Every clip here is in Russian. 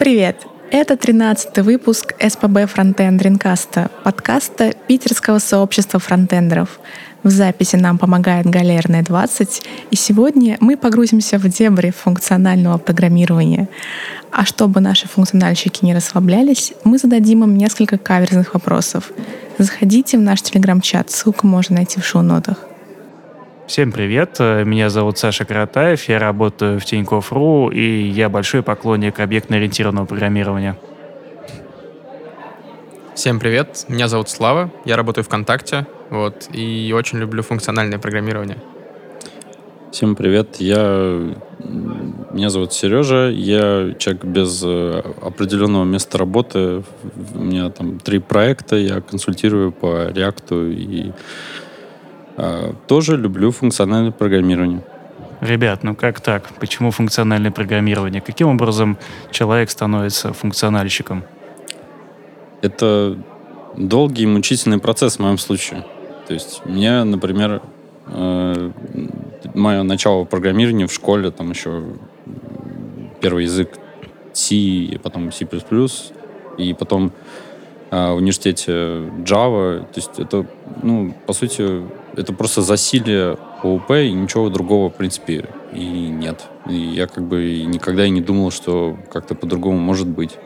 Привет! Это 13-й выпуск СПБ Фронтенд Ринкаста, подкаста питерского сообщества фронтендеров. В записи нам помогает Галерная 20, и сегодня мы погрузимся в дебри функционального программирования. А чтобы наши функциональщики не расслаблялись, мы зададим им несколько каверзных вопросов. Заходите в наш телеграм-чат, ссылку можно найти в шоу-нотах. Всем привет, меня зовут Саша Каратаев, я работаю в Тинькофф.ру, и я большой поклонник объектно-ориентированного программирования. Всем привет, меня зовут Слава, я работаю ВКонтакте, вот, и очень люблю функциональное программирование. Всем привет, я... Меня зовут Сережа, я человек без э, определенного места работы. У меня там три проекта, я консультирую по React и тоже люблю функциональное программирование. Ребят, ну как так? Почему функциональное программирование? Каким образом человек становится функциональщиком? Это долгий и мучительный процесс в моем случае. То есть мне, например, э, мое начало программирования в школе, там еще первый язык C, потом C++, и потом э, в университете Java. То есть это, ну, по сути, это просто засилие ООП, и ничего другого, в принципе, и нет. И я как бы никогда и не думал, что как-то по-другому может быть.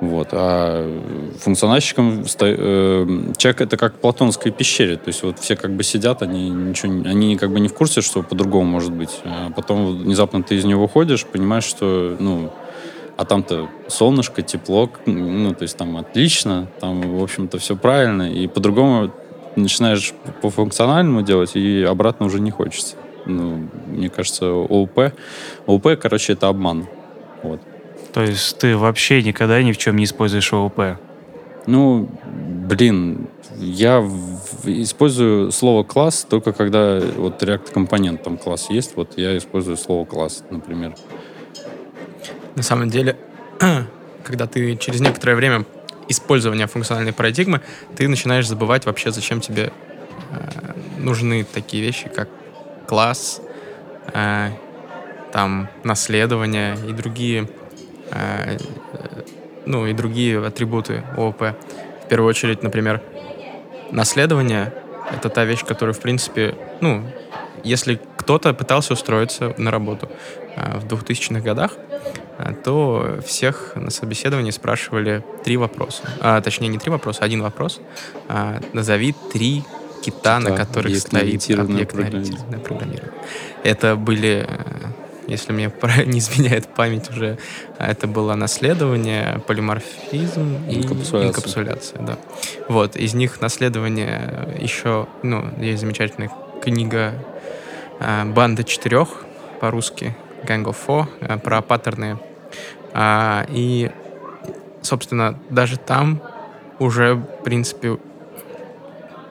Вот. А функциональщиком э, человек это как в платонской пещере. То есть вот все как бы сидят, они ничего, они как бы не в курсе, что по-другому может быть. А потом внезапно ты из него выходишь, понимаешь, что, ну, а там-то солнышко, тепло, ну, то есть там отлично, там, в общем-то, все правильно, и по-другому начинаешь по функциональному делать, и обратно уже не хочется. Ну, мне кажется, ОУП, ОУП, короче, это обман. Вот. То есть ты вообще никогда ни в чем не используешь ОУП? Ну, блин, я в, использую слово класс только когда вот React компонент там класс есть, вот я использую слово класс, например. На самом деле, когда ты через некоторое время использования функциональной парадигмы, ты начинаешь забывать вообще, зачем тебе э, нужны такие вещи, как класс, э, там, наследование и другие, э, ну, и другие атрибуты ООП. В первую очередь, например, наследование — это та вещь, которая, в принципе, ну, если кто-то пытался устроиться на работу э, в 2000-х годах, то всех на собеседовании спрашивали три вопроса. А, точнее, не три вопроса, а один вопрос. А, назови три кита, на которых стоит объектно-ориентированное программирование. Это были, э, если мне не изменяет память уже, это было наследование, полиморфизм и инкапсуляция. инкапсуляция да. Вот, из них наследование еще, ну, есть замечательная книга банда четырех по-русски, Gang of Four, про паттерны. А, и, собственно, даже там уже, в принципе,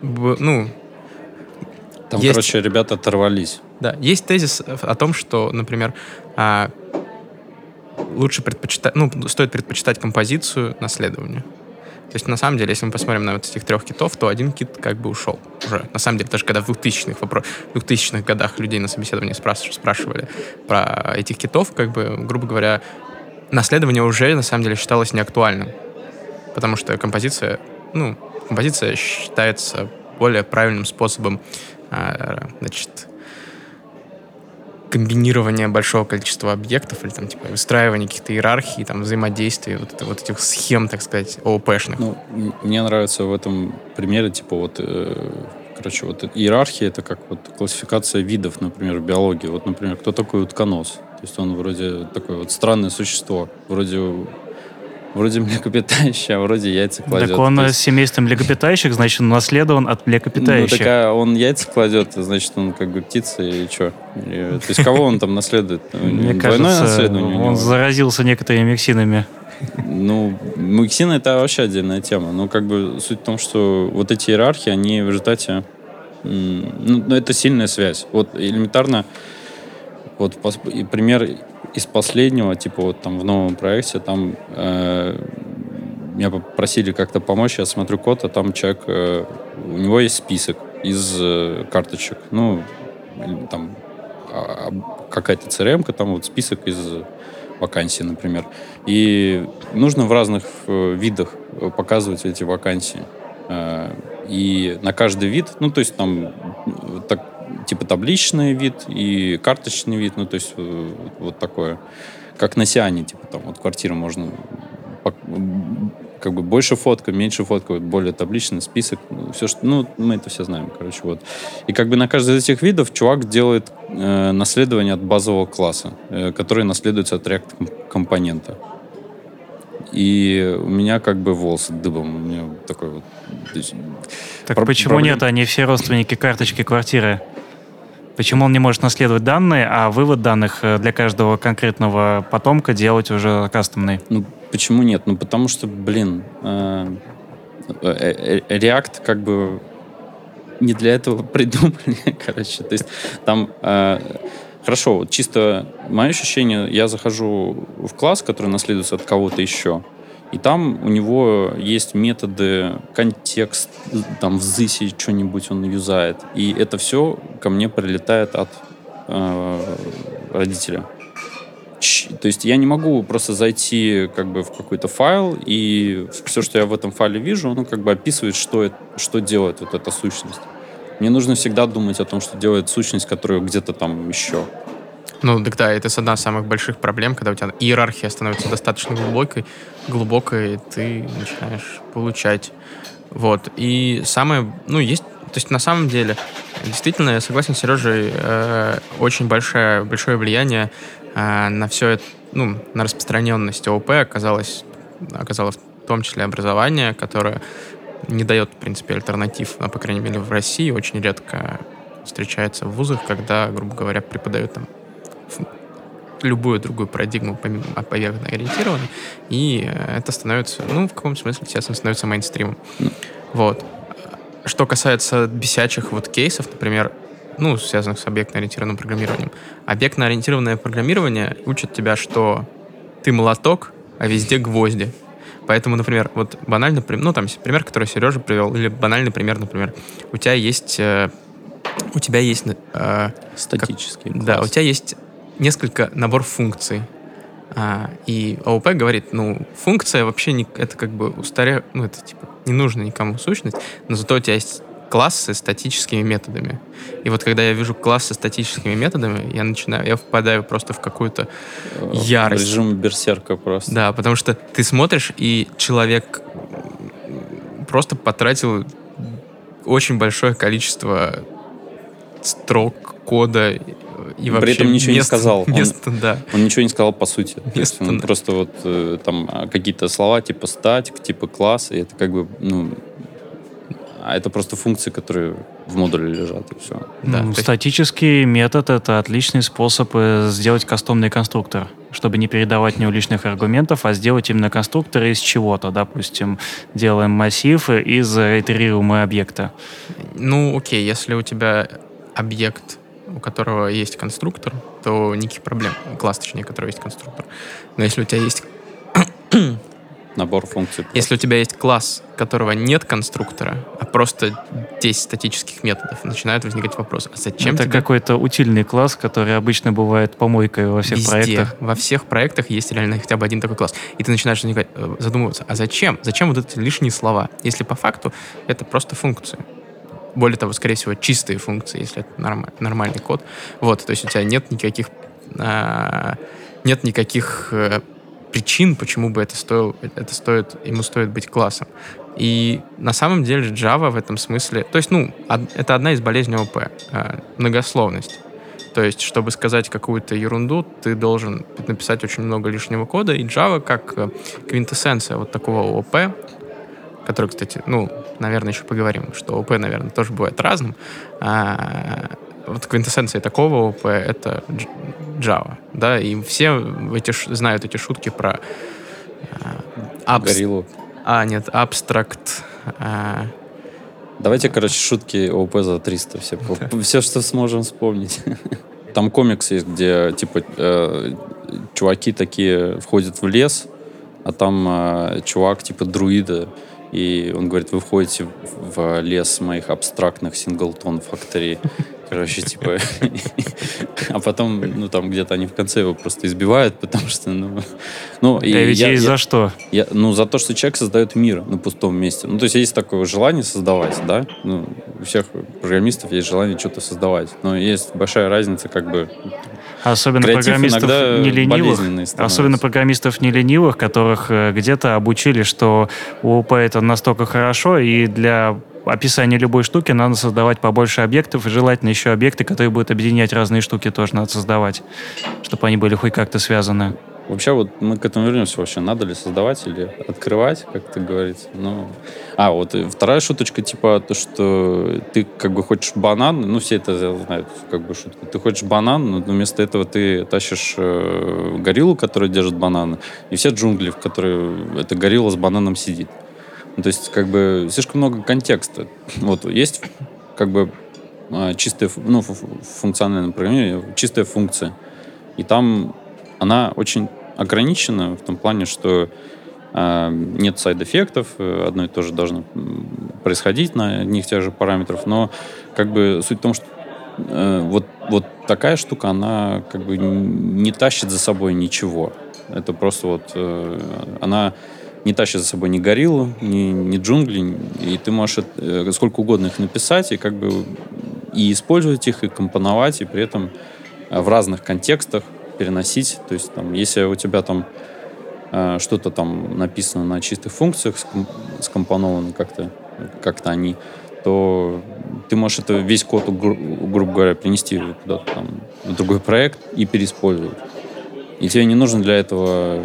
ну... Там, есть, короче, ребята оторвались. Да, есть тезис о том, что, например, а, лучше предпочитать, ну, стоит предпочитать композицию наследованию. То есть, на самом деле, если мы посмотрим на вот этих трех китов, то один кит как бы ушел уже. На самом деле, даже когда в 2000-х, вопрос, 2000 годах людей на собеседовании спрашивали, спрашивали про этих китов, как бы, грубо говоря, наследование уже, на самом деле, считалось неактуальным. Потому что композиция, ну, композиция считается более правильным способом, а, значит, комбинирование большого количества объектов или там типа выстраивание каких-то иерархий, там взаимодействий, вот, это, вот этих схем, так сказать, ООПшных. Ну, мне нравится в этом примере, типа вот, э, короче, вот иерархия это как вот классификация видов, например, в биологии. Вот, например, кто такой утконос? То есть он вроде такое вот странное существо, вроде Вроде млекопитающий, а вроде яйца кладет. Так он есть... с семейством млекопитающих, значит, он наследован от млекопитающих. Ну, так а он яйца кладет, значит, он как бы птица и что? И, то есть кого он там наследует? Мне кажется, он заразился некоторыми миксинами. Ну, миксины это вообще отдельная тема. Но как бы суть в том, что вот эти иерархии, они в результате... Ну, это сильная связь. Вот элементарно, вот пример из последнего, типа вот там в новом проекте, там э, меня попросили как-то помочь, я смотрю код, а там человек, э, у него есть список из э, карточек, ну, там а, какая-то CRM, там вот список из вакансии, например. И нужно в разных э, видах э, показывать эти вакансии. Э, и на каждый вид, ну, то есть там так, типа табличный вид и карточный вид, ну, то есть э, вот такое. Как на Сиане, типа там вот квартиру можно как бы больше фотка, меньше фотка, вот более табличный список, ну, все что, ну мы это все знаем, короче вот. И как бы на каждый из этих видов чувак делает э, наследование от базового класса, э, который наследуется от React ком- компонента. И у меня как бы волосы дыбом, у меня такой вот. Так Про- почему проблем- нет? Они все родственники карточки квартиры. Почему он не может наследовать данные, а вывод данных э, для каждого конкретного потомка делать уже кастомный? Ну, почему нет? Ну, потому что, блин, э, э, React как бы не для этого придумали, короче. То есть там... Хорошо, чисто мое ощущение, я захожу в класс, который наследуется от кого-то еще, и там у него есть методы, контекст, там в ZIS что-нибудь он юзает, и это все ко мне прилетает от э, родителя. Ч- То есть я не могу просто зайти как бы в какой-то файл, и все, что я в этом файле вижу, оно как бы описывает, что, это, что делает вот эта сущность. Мне нужно всегда думать о том, что делает сущность, которая где-то там еще. Ну, так да, это одна из самых больших проблем, когда у тебя иерархия становится достаточно глубокой, глубокой, ты начинаешь получать. Вот. И самое, ну, есть, то есть на самом деле, действительно, я согласен с Сережей, э, очень большое, большое влияние э, на все это, ну, на распространенность ООП оказалось, оказало в том числе образование, которое не дает, в принципе, альтернатив, а, по крайней мере, в России очень редко встречается в вузах, когда, грубо говоря, преподают там любую другую парадигму помимо объектно ориентированной, и э, это становится, ну, в каком смысле, естественно, становится мейнстримом. Вот. Что касается бесячих вот кейсов, например, ну, связанных с объектно-ориентированным программированием. Объектно-ориентированное программирование учит тебя, что ты молоток, а везде гвозди. Поэтому, например, вот банально, при- ну, там, пример, который Сережа привел, или банальный пример, например, у тебя есть, э, у тебя есть, э, Статический. да, класс. у тебя есть несколько набор функций. А, и ООП говорит, ну, функция вообще не, это как бы устаря... Ну, это типа не нужно никому сущность, но зато у тебя есть классы статическими методами. И вот когда я вижу класс со статическими методами, я начинаю, я впадаю просто в какую-то Э, ярость. Режим берсерка просто. Да, потому что ты смотришь, и человек просто потратил очень большое количество строк кода и При вообще этом ничего не мест- сказал. Он- Место, да. Он ничего не сказал по сути. Место, он да. просто вот э, там а, какие-то слова типа статик, типа класс, и это как бы, ну, а это просто функции, которые в модуле лежат, и все. Да, Ну, статический метод — это отличный способ э, сделать кастомный конструктор, чтобы не передавать него лишних аргументов, а сделать именно конструктор из чего-то. Допустим, делаем массив из итерируемого объекта. Ну, окей, если у тебя объект, у которого есть конструктор, то никаких проблем. Класс, точнее, у которого есть конструктор. Но если у тебя есть Набор функций. просто. Если у тебя есть класс, которого нет конструктора, а просто 10 статических методов, начинают возникать вопросы. А зачем это тебе какой-то утильный класс, который обычно бывает помойкой во всех везде, проектах. во всех проектах есть реально хотя бы один такой класс. И ты начинаешь э, задумываться, а зачем? Зачем вот эти лишние слова? Если по факту это просто функции. Более того, скорее всего, чистые функции, если это норма- нормальный код. Вот, то есть у тебя нет никаких а, нет никаких э, причин, почему бы это стоило, это стоит, ему стоит быть классом. И на самом деле Java в этом смысле, то есть, ну, од- это одна из болезней ОП, э, многословность. То есть, чтобы сказать какую-то ерунду, ты должен написать очень много лишнего кода, и Java как э, квинтэссенция вот такого ОП, который, кстати, ну, наверное, еще поговорим, что ОП, наверное, тоже бывает разным. А, вот квинтэссенция такого ОП — это Java, да, и все эти, знают эти шутки про а, абс- Гориллу. а, нет, абстракт, а, Давайте, короче, шутки ОП за 300. Все, все что сможем вспомнить. Там комикс есть, где, типа, э, чуваки такие входят в лес, а там э, чувак, типа, друида, И он говорит, вы входите в лес моих абстрактных синглтон факторий. Короче, типа... А потом, ну, там где-то они в конце его просто избивают, потому что, ну... ну и ведь я, за что? Я, ну, за то, что человек создает мир на пустом месте. Ну, то есть есть такое желание создавать, да? Ну, у всех программистов есть желание что-то создавать. Но есть большая разница, как бы... Особенно программистов не ленивых. Особенно программистов не ленивых, которых э, где-то обучили, что у это настолько хорошо, и для описание любой штуки надо создавать побольше объектов, и желательно еще объекты, которые будут объединять разные штуки, тоже надо создавать, чтобы они были хоть как-то связаны. Вообще, вот мы к этому вернемся вообще. Надо ли создавать или открывать, как это говорится. Ну, а, вот вторая шуточка, типа, то, что ты как бы хочешь банан, ну, все это знают, как бы шутка. Ты хочешь банан, но вместо этого ты тащишь э, гориллу, которая держит бананы, и все джунгли, в которые эта горилла с бананом сидит. Ну, то есть, как бы, слишком много контекста. Вот, есть, как бы, а, чистая, ну, функциональное программирование, чистая функция. И там она очень ограничена в том плане, что э, нет сайд-эффектов, э, одно и то же должно происходить на одних и тех же параметров, но как бы суть в том, что э, вот, вот такая штука, она как бы не тащит за собой ничего. Это просто вот э, она не тащит за собой ни гориллу, ни, ни джунгли, и ты можешь э, сколько угодно их написать, и как бы и использовать их, и компоновать, и при этом э, в разных контекстах переносить. То есть, там, если у тебя там э, что-то там написано на чистых функциях, скомпоновано как-то, как-то они, то ты можешь это весь код, гру- грубо говоря, принести куда-то там в другой проект и переиспользовать. И тебе не нужно для этого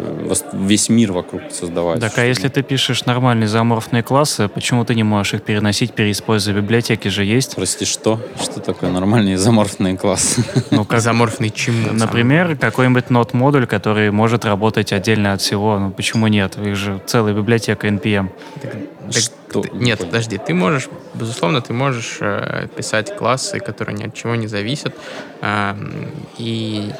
весь мир вокруг создавать. Так, а если ты пишешь нормальные заморфные классы, почему ты не можешь их переносить, переиспользуя библиотеки же есть? Прости, что? Что такое нормальные заморфные классы? Ну, как заморфный чему? Например, какой-нибудь нот-модуль, который может работать отдельно от всего. Ну, почему нет? Их же целая библиотека NPM. Так, так, что? Нет, подожди, ты можешь, безусловно, ты можешь э, писать классы, которые ни от чего не зависят, э, и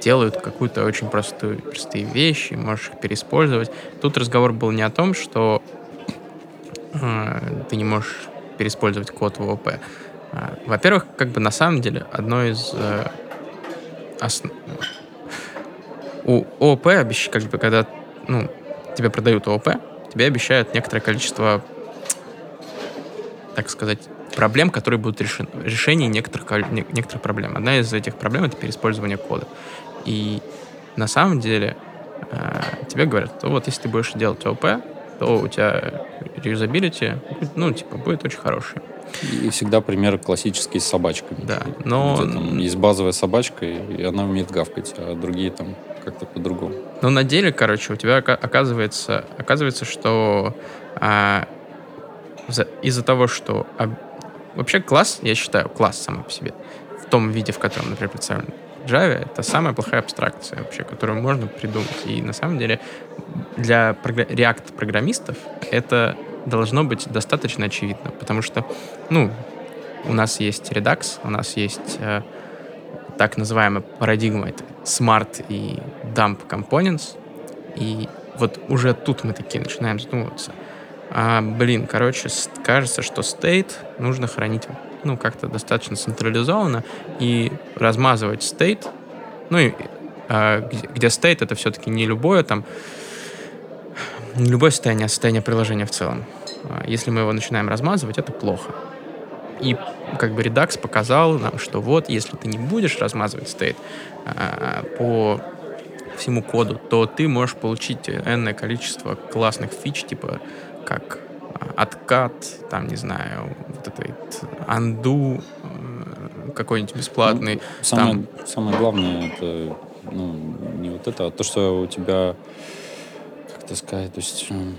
делают какую-то очень простую, простые вещи, можешь их переиспользовать. Тут разговор был не о том, что э, ты не можешь переиспользовать код в ООП. Э, во-первых, как бы на самом деле одно из э, основ... у ООП обещ... как бы когда ну, тебе продают ООП, тебе обещают некоторое количество, так сказать, проблем, которые будут решены. Решение некоторых, некоторых проблем. Одна из этих проблем — это переиспользование кода. И на самом деле э, тебе говорят, что вот если ты будешь делать ОП, то у тебя реюзабилити, ну, типа, будет очень хороший. И всегда пример классический с собачками. Да, но... там есть базовая собачка, и она умеет гавкать, а другие там как-то по-другому. Но на деле, короче, у тебя оказывается, оказывается что а, из-за того, что... А, вообще класс, я считаю, класс сам по себе, в том виде, в котором, например, представлен, Java — это самая плохая абстракция вообще, которую можно придумать. И на самом деле для React-программистов это должно быть достаточно очевидно, потому что, ну, у нас есть Redux, у нас есть э, так называемая парадигма, это Smart и Dump Components, и вот уже тут мы такие начинаем задумываться. А, блин, короче, кажется, что state нужно хранить ну, как-то достаточно централизованно и размазывать стейт, ну, и, э, где, state это все-таки не любое там, не любое состояние, а состояние приложения в целом. А, если мы его начинаем размазывать, это плохо. И как бы Redux показал нам, что вот, если ты не будешь размазывать стейт э, по всему коду, то ты можешь получить энное количество классных фич, типа как откат, там, не знаю, вот это анду э, какой-нибудь бесплатный. Ну, самое, там... самое главное, это ну, не вот это, а то, что у тебя, как это сказать, то есть э,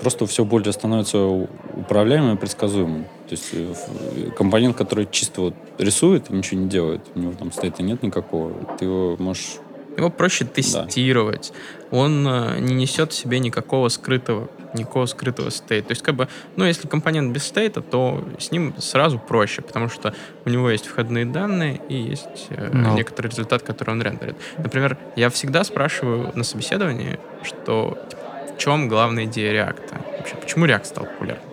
просто все более становится управляемым и предсказуемым. То есть э, компонент, который чисто вот рисует и ничего не делает, у него там стоит и нет никакого, ты его можешь его проще тестировать. Да. Он не несет в себе никакого скрытого, никакого скрытого стейта. То есть, как бы, ну, если компонент без стейта, то с ним сразу проще, потому что у него есть входные данные и есть э, Но. некоторый результат, который он рендерит. Например, я всегда спрашиваю на собеседовании, что типа, в чем главная идея реакта? Вообще, почему React стал популярным.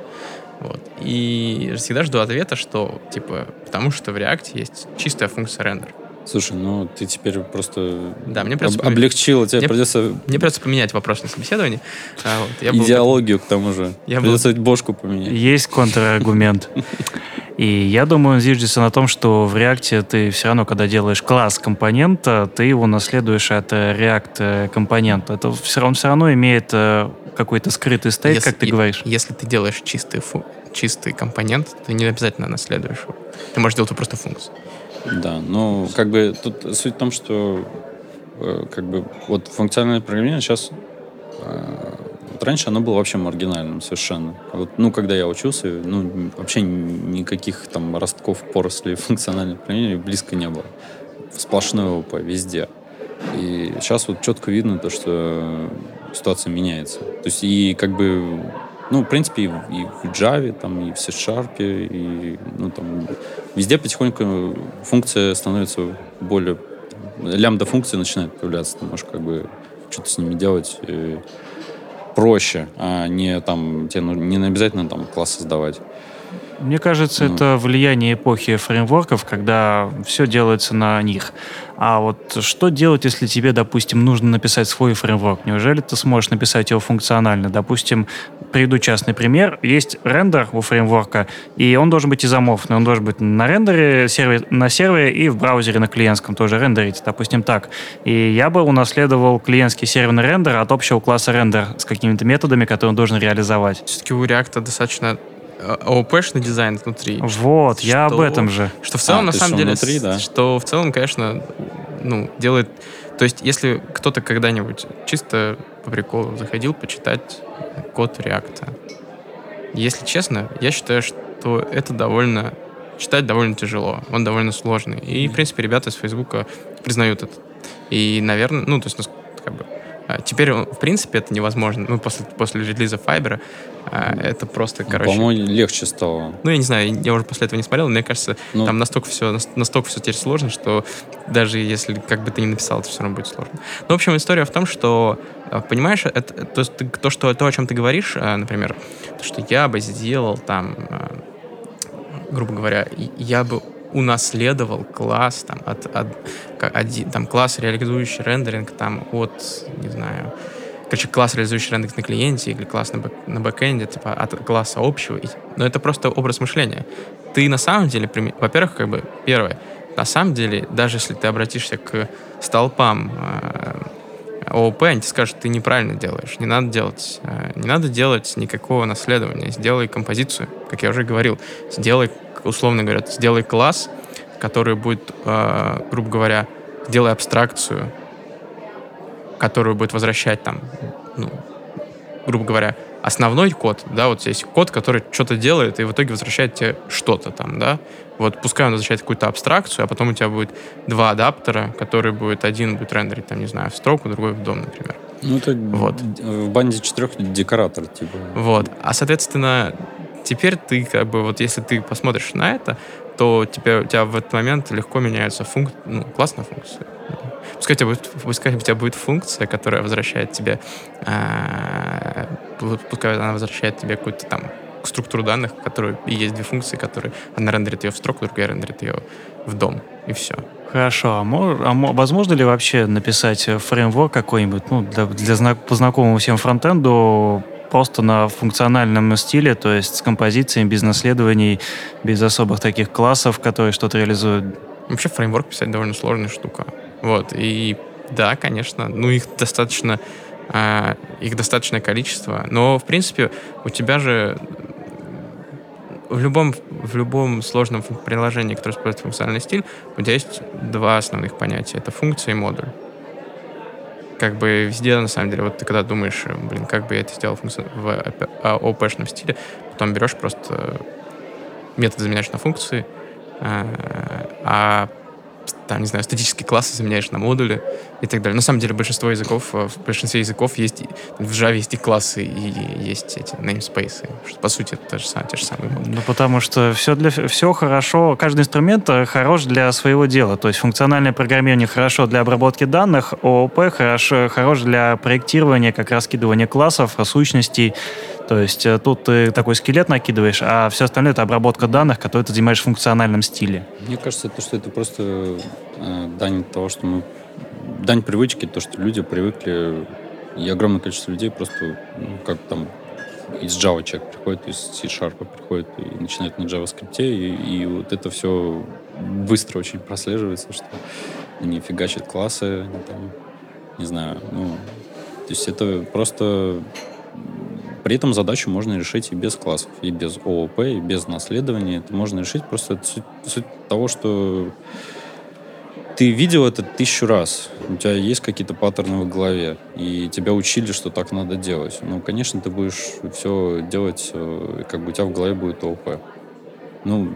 Вот. И всегда жду ответа, что, типа, потому что в React есть чистая функция рендер. Слушай, ну ты теперь просто Да, мне придется, об- поменять- облегчила. Тебе Мне- придется мне придется поменять вопрос на собеседовании. А, вот, я был- идеологию к тому же. Я был- придется бошку поменять. Есть контраргумент. И я думаю, он зиждется на том, что в React ты все равно, когда делаешь класс компонента, ты его наследуешь от э, React э, компонента. Это все, он все равно имеет э, какой-то скрытый стейт, Если- как ты и- говоришь. Если ты делаешь чистый, фу- чистый компонент, ты не обязательно наследуешь его. Ты можешь делать просто функцию. Да, ну, как бы тут суть в том, что э, как бы вот функциональное программирование сейчас вот раньше оно было вообще маргинальным совершенно. Вот, ну, когда я учился, ну, вообще никаких там ростков поросли функционального программирования близко не было. Сплошное ОП везде. И сейчас вот четко видно то, что ситуация меняется. То есть и как бы, ну, в принципе, и в, Java, там, и в C-Sharp, и, ну, там, везде потихоньку функция становится более... Лямбда-функции начинают появляться. Ты можешь как бы что-то с ними делать э, проще, а не там, тебе ну, не обязательно там класс создавать. Мне кажется, Ну. это влияние эпохи фреймворков, когда все делается на них. А вот что делать, если тебе, допустим, нужно написать свой фреймворк? Неужели ты сможешь написать его функционально? Допустим, приведу частный пример. Есть рендер у фреймворка, и он должен быть изоморфный. Он должен быть на рендере, сервер, на сервере и в браузере на клиентском тоже рендерить, допустим, так. И я бы унаследовал клиентский серверный рендер от общего класса рендер с какими-то методами, которые он должен реализовать. Все-таки у React достаточно ООП-шный дизайн внутри. Вот, я об Что- этом же. Что в целом, А, на самом что, деле, внутри, да? что в целом, конечно, ну, делает... То есть, если кто-то когда-нибудь чисто по приколу заходил почитать код React, если честно, я считаю, что это довольно... Читать довольно тяжело, он довольно сложный. И, в принципе, ребята из Фейсбука признают это. И, наверное, ну, то есть, ну, как бы, теперь, в принципе, это невозможно. Ну, после, после релиза Fiber а, это просто, короче... По-моему, легче стало. Ну, я не знаю, я уже после этого не смотрел, но мне кажется, Ну, там настолько все, настолько все теперь сложно, что даже если как бы ты не написал, это все равно будет сложно. Ну, в общем, история в том, что, э, понимаешь, это, то, есть ты- то, что, то, о чем ты говоришь, э, например, то, что я бы сделал там, э, грубо говоря, я бы унаследовал класс там от, от один, там класс реализующий рендеринг там от не знаю короче класс реализующий рендеринг на клиенте или класс на, бэк, на бэкэнде типа от класса общего. Но это просто образ мышления. Ты на самом деле во-первых как бы первое на самом деле даже если ты обратишься к столпам э, ООП, они тебе скажут, ты неправильно делаешь, не надо делать, э, не надо делать никакого наследования, сделай композицию, как я уже говорил, сделай, условно говоря, сделай класс, который будет, э, грубо говоря, сделай абстракцию, которую будет возвращать там, ну, грубо говоря, основной код, да, вот есть код, который что-то делает и в итоге возвращает тебе что-то там, да, вот пускай он возвращает какую-то абстракцию, а потом у тебя будет два адаптера, который будет, один будет рендерить, там, не знаю, в строку, другой в дом, например. Ну, это Вот. в банде четырех декоратор, типа. Вот. А, соответственно, теперь ты, как бы, вот если ты посмотришь на это, то тебе, у тебя в этот момент легко меняются функ... ну, классная функция. Пускай у, тебя будет, пускай у тебя будет функция, которая возвращает тебе, пу- пускай она возвращает тебе какую-то там структуру данных, в которой и есть две функции, которые одна рендерит ее в строку, другая рендерит ее в дом, и все. Хорошо, а, мо- а мо- возможно ли вообще написать э, фреймворк какой-нибудь, ну, для, для знак- по знакомому всем фронтенду, просто на функциональном стиле, то есть с композициями, без наследований, без особых таких классов, которые что-то реализуют? Вообще фреймворк писать довольно сложная штука. Вот. И да, конечно, ну их достаточно, а, их достаточное количество. Но, в принципе, у тебя же в любом, в любом сложном приложении, которое использует функциональный стиль, у тебя есть два основных понятия. Это функция и модуль. Как бы везде, на самом деле, вот ты когда думаешь, э, блин, как бы я это сделал в ОП-шном стиле, потом берешь просто метод заменяешь на функции, а, а там, не знаю, статические классы заменяешь на модули и так далее. На самом деле большинство языков, э, в большинстве языков есть, в Java есть и классы, и есть эти namespace, что по сути это же самые, те же самые модули. Ну, потому что все, для, все хорошо, каждый инструмент э, хорош для своего дела. То есть функциональное программирование хорошо для обработки данных, ООП хорошо, хорош для проектирования, как раскидывания классов, сущностей. То есть э, тут ты такой скелет накидываешь, а все остальное это обработка данных, которые ты занимаешь в функциональном стиле. Мне кажется, то, что это просто э, дань того, что мы... Дань привычки, то, что люди привыкли... И огромное количество людей просто, ну, как там, из Java человек приходит, из C-Sharp приходит и начинает на JavaScript, и, и вот это все быстро очень прослеживается, что они фигачат классы, они там, не знаю, ну, то есть это просто... При этом задачу можно решить и без классов, и без ООП, и без наследования. Это можно решить просто суть, суть того, что ты видел это тысячу раз, у тебя есть какие-то паттерны в голове, и тебя учили, что так надо делать. Ну, конечно, ты будешь все делать, э, как бы у тебя в голове будет ООП. Ну,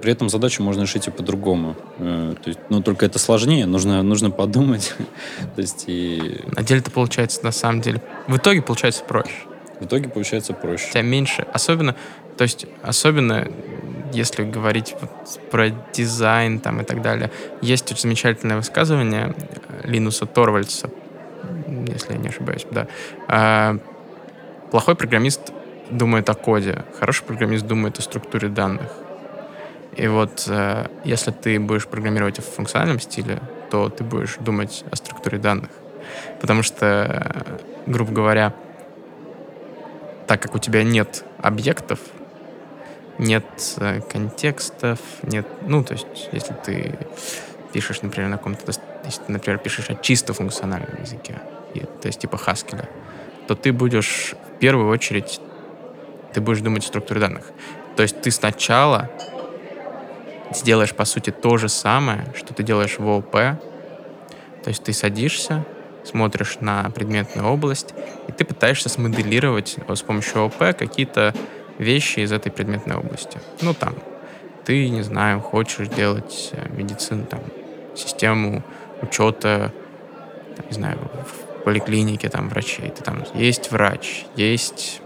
при этом задачу можно решить и по-другому. Э, то есть, ну, только это сложнее, нужно, нужно подумать. То есть и... На деле это получается, на самом деле, в итоге получается проще. В итоге получается проще. У тебя меньше, особенно, то есть, особенно если говорить вот про дизайн там и так далее, есть очень замечательное высказывание Линуса Торвальдса, если я не ошибаюсь, да. А, плохой программист думает о коде, хороший программист думает о структуре данных. И вот э, если ты будешь программировать в функциональном стиле, то ты будешь думать о структуре данных. Потому что, грубо говоря, так как у тебя нет объектов, нет э, контекстов, нет... Ну, то есть, если ты пишешь, например, на каком-то... Если ты, например, пишешь о чисто функциональном языке, то есть типа Haskell, то ты будешь в первую очередь ты будешь думать о структуре данных. То есть ты сначала сделаешь, по сути, то же самое, что ты делаешь в ООП. То есть ты садишься, смотришь на предметную область, и ты пытаешься смоделировать с помощью ООП какие-то вещи из этой предметной области. Ну, там, ты, не знаю, хочешь делать э, медицину, там, систему учета, там, не знаю, в поликлинике там врачей. Ты там есть врач, есть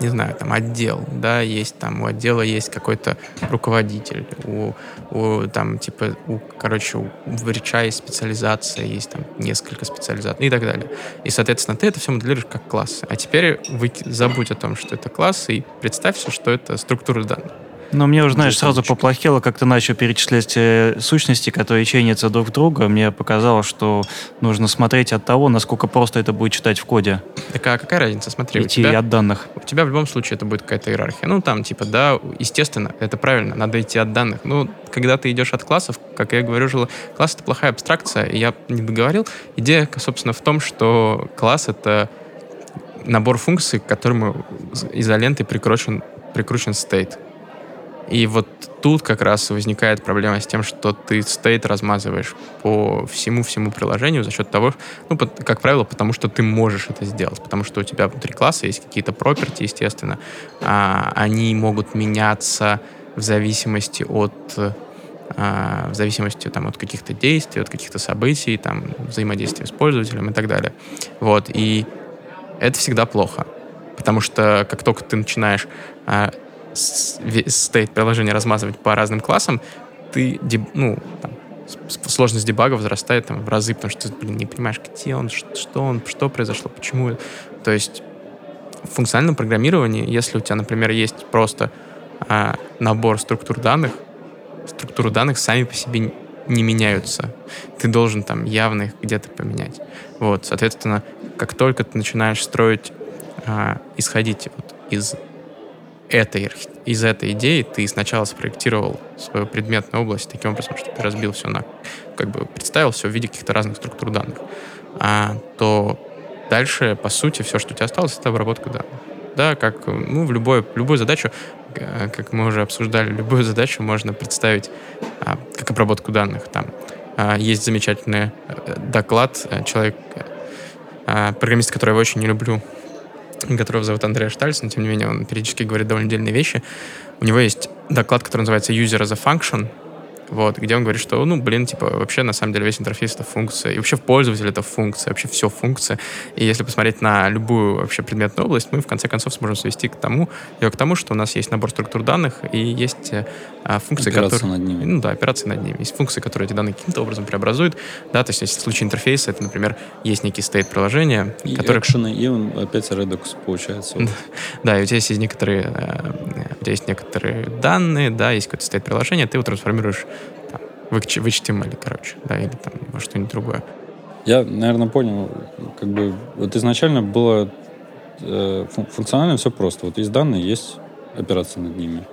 не знаю, там отдел, да, есть там у отдела есть какой-то руководитель, у, у там типа, у, короче, у врача есть специализация, есть там несколько специализаций и так далее. И, соответственно, ты это все моделируешь как классы. А теперь вы, забудь о том, что это классы, и представься, что это структура данных. Но мне уже, знаешь, сразу поплохело, как ты начал перечислять э, сущности, которые ченятся друг друга. Мне показалось, что нужно смотреть от того, насколько просто это будет читать в коде. Так а какая разница? Смотри, Идти у тебя, от данных. У тебя в любом случае это будет какая-то иерархия. Ну, там, типа, да, естественно, это правильно, надо идти от данных. Ну, когда ты идешь от классов, как я говорю, же, класс — это плохая абстракция, и я не договорил. Идея, собственно, в том, что класс — это набор функций, к которому изолентой прикручен, прикручен state. И вот тут как раз возникает проблема с тем, что ты стейт размазываешь по всему-всему приложению за счет того, ну, как правило, потому что ты можешь это сделать, потому что у тебя внутри класса есть какие-то проперти, естественно, а, они могут меняться в зависимости от а, в зависимости там, от каких-то действий, от каких-то событий, там, взаимодействия с пользователем и так далее. Вот, и это всегда плохо, потому что как только ты начинаешь а, стоит приложение размазывать по разным классам, ты, ну, там, сложность дебага возрастает там, в разы, потому что ты, блин, не понимаешь, где он, что он, что произошло, почему. То есть в функциональном программировании, если у тебя, например, есть просто а, набор структур данных, структуры данных сами по себе не меняются. Ты должен там явно их где-то поменять. Вот, соответственно, как только ты начинаешь строить, а, исходить вот из этой, из этой идеи ты сначала спроектировал свою предметную область таким образом, что ты разбил все на, как бы представил все в виде каких-то разных структур данных, а, то дальше, по сути, все, что у тебя осталось, это обработка данных. Да, как ну, в любой, любую задачу, э, как мы уже обсуждали, любую задачу можно представить а, как обработку данных. Там а, есть замечательный э, доклад, э, человек, а, программист, которого я очень не люблю, которого зовут Андреа Штальц, но тем не менее он периодически говорит довольно дельные вещи. У него есть доклад, который называется User as a Function, вот, где он говорит, что, ну, блин, типа, вообще, на самом деле, весь интерфейс — это функция, и вообще в пользователе это функция, вообще все функция. И если посмотреть на любую вообще предметную область, мы, в конце концов, сможем свести к тому, ее к тому, что у нас есть набор структур данных, и есть а, функции, Операции которые... над ними. Ну да, операции над ними. Есть функции, которые эти данные каким-то образом преобразуют, да, то есть если в случае интерфейса, это, например, есть некий стейт приложения, И который... экшены, и он опять Redux получается. Вот. Да, и у тебя есть некоторые, э, у тебя есть некоторые данные, да, есть какое-то стоит приложение, ты его трансформируешь в, HTML, короче, да, или там что-нибудь другое. Я, наверное, понял, как бы вот изначально было э, фун- функционально все просто. Вот есть данные, есть операции над ними.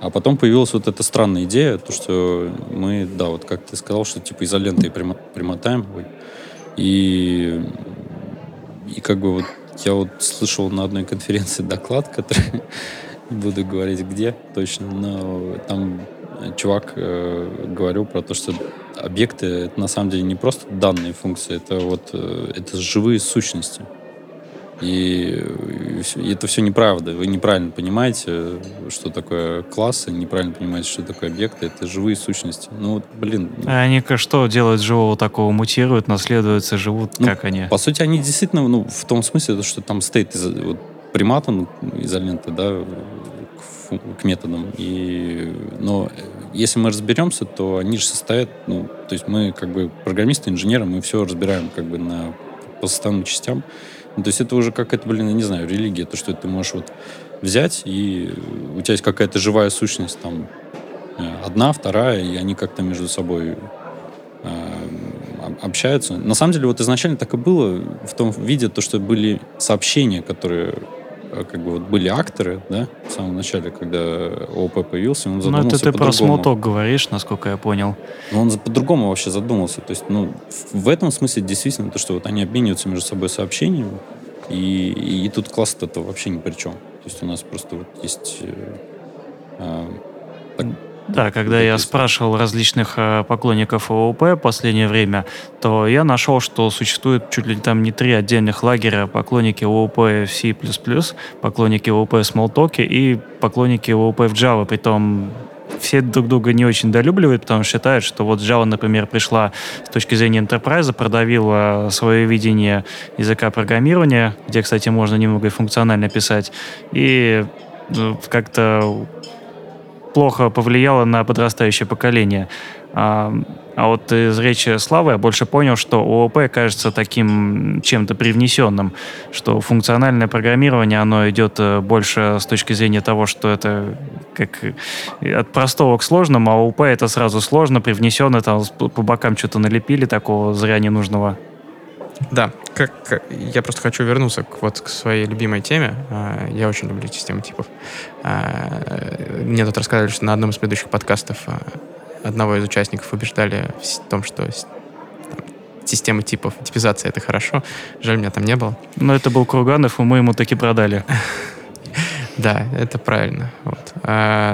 А потом появилась вот эта странная идея, то, что мы, да, вот как ты сказал, что типа изолентой примотаем. И, и как бы вот я вот слышал на одной конференции доклад, который не буду говорить где точно, но там чувак э, говорил про то, что объекты это на самом деле не просто данные функции, это вот э, это живые сущности. И, и всё- и это все неправда. Вы неправильно понимаете, что такое классы, неправильно понимаете, что такое объекты. Это живые сущности. Ну, вот, блин, А они что делают живого такого? Мутируют, наследуются, живут? Ну, как они? По сути, они действительно, ну, в том смысле, что там из, вот, приматан изоленты, да, к, методам. И, но если мы разберемся, то они же состоят, ну, то есть мы как бы программисты, инженеры, мы все разбираем как бы на, по составным частям. Ну, то есть это уже какая-то, блин, я не знаю, религия, то, что ты можешь вот взять, и у тебя есть какая-то живая сущность, там, э, одна, вторая, и они как-то между собой э, об- общаются. На самом деле, вот изначально так и было в том виде, то, что были сообщения, которые как бы вот были акторы, да, в самом начале, когда ООП появился, он Ну, задумался это ты про смолток говоришь, насколько я понял. Но он за- по-другому вообще задумался. То есть, ну, в- в этом смысле действительно то, что вот они обмениваются между собой сообщениями, и, и, тут класс это вообще ни при чем. То есть у нас просто вот есть... э, а, так- Да, когда я спрашивал различных э, поклонников ООП последнее время, то я нашел, что существует чуть ли там не три отдельных лагеря. Поклонники ООП в C++, поклонники ООП в Smalltalk и поклонники ООП в Java. Притом все друг друга не очень долюбливают, потому что считают, что вот Java, например, пришла с точки зрения enterprise, продавила свое видение языка программирования, где, кстати, можно немного и функционально писать, и э, как-то плохо повлияло на подрастающее поколение. А, а вот из речи Славы я больше понял, что ООП кажется таким чем-то привнесенным, что функциональное программирование, оно идет э, больше с точки зрения того, что это как э, от простого к сложному, а ООП это сразу сложно, привнесено, там по бокам что-то налепили такого зря ненужного. Да, как, как- я просто хочу вернуться к, вот, к своей любимой теме. А, Я очень люблю системы типов. А, Мне тут рассказали, что на одном из предыдущих подкастов а, одного из участников убеждали в том, что системы типов, типизация — это хорошо. Жаль, меня там не было. Но это был Курганов, и мы ему таки продали. Да, это правильно.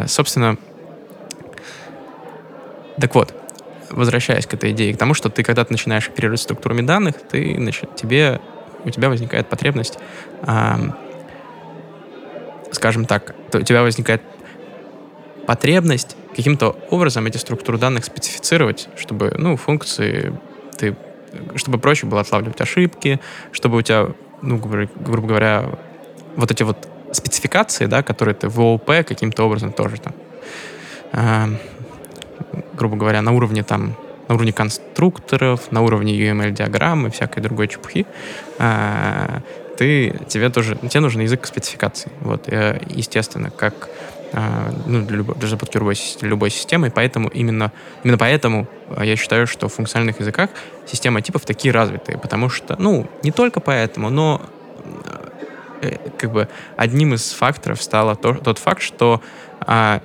Собственно, так вот, возвращаясь к этой идее, к тому, что ты, когда ты начинаешь оперировать структурами данных, ты, значит, тебе, у тебя возникает потребность, ам, скажем так, то у тебя возникает потребность каким-то образом эти структуры данных специфицировать, чтобы, ну, функции ты, чтобы проще было отлавливать ошибки, чтобы у тебя, ну, грубо говоря, вот эти вот спецификации, да, которые ты в ООП каким-то образом тоже там, грубо говоря, на уровне там, на уровне конструкторов, на уровне UML-диаграммы, всякой другой чепухи, э, ты, тебе тоже, тебе нужен язык спецификаций. Вот, э, естественно, как э, ну, для, любой, для запуска любой, любой системы, и поэтому именно, именно поэтому э, я считаю, что в функциональных языках системы типов такие развитые, потому что, ну, не только поэтому, но э, как бы одним из факторов стало то- тот факт, что а,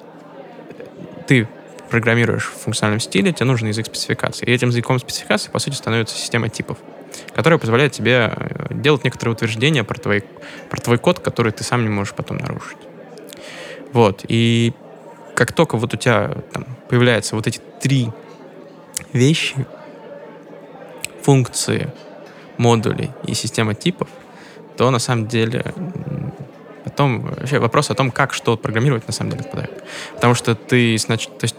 ты программируешь в функциональном стиле, тебе нужен язык спецификации. И этим языком спецификации, по сути, становится система типов, которая позволяет тебе э, делать некоторые утверждения про твой, про твой код, который ты сам не можешь потом нарушить. Вот. И как только вот у тебя там появляются вот эти три вещи, функции, модули и система типов, то на самом деле м, потом вообще вопрос о том, как что программировать, на самом деле отпадает. Потому что ты, значит, то есть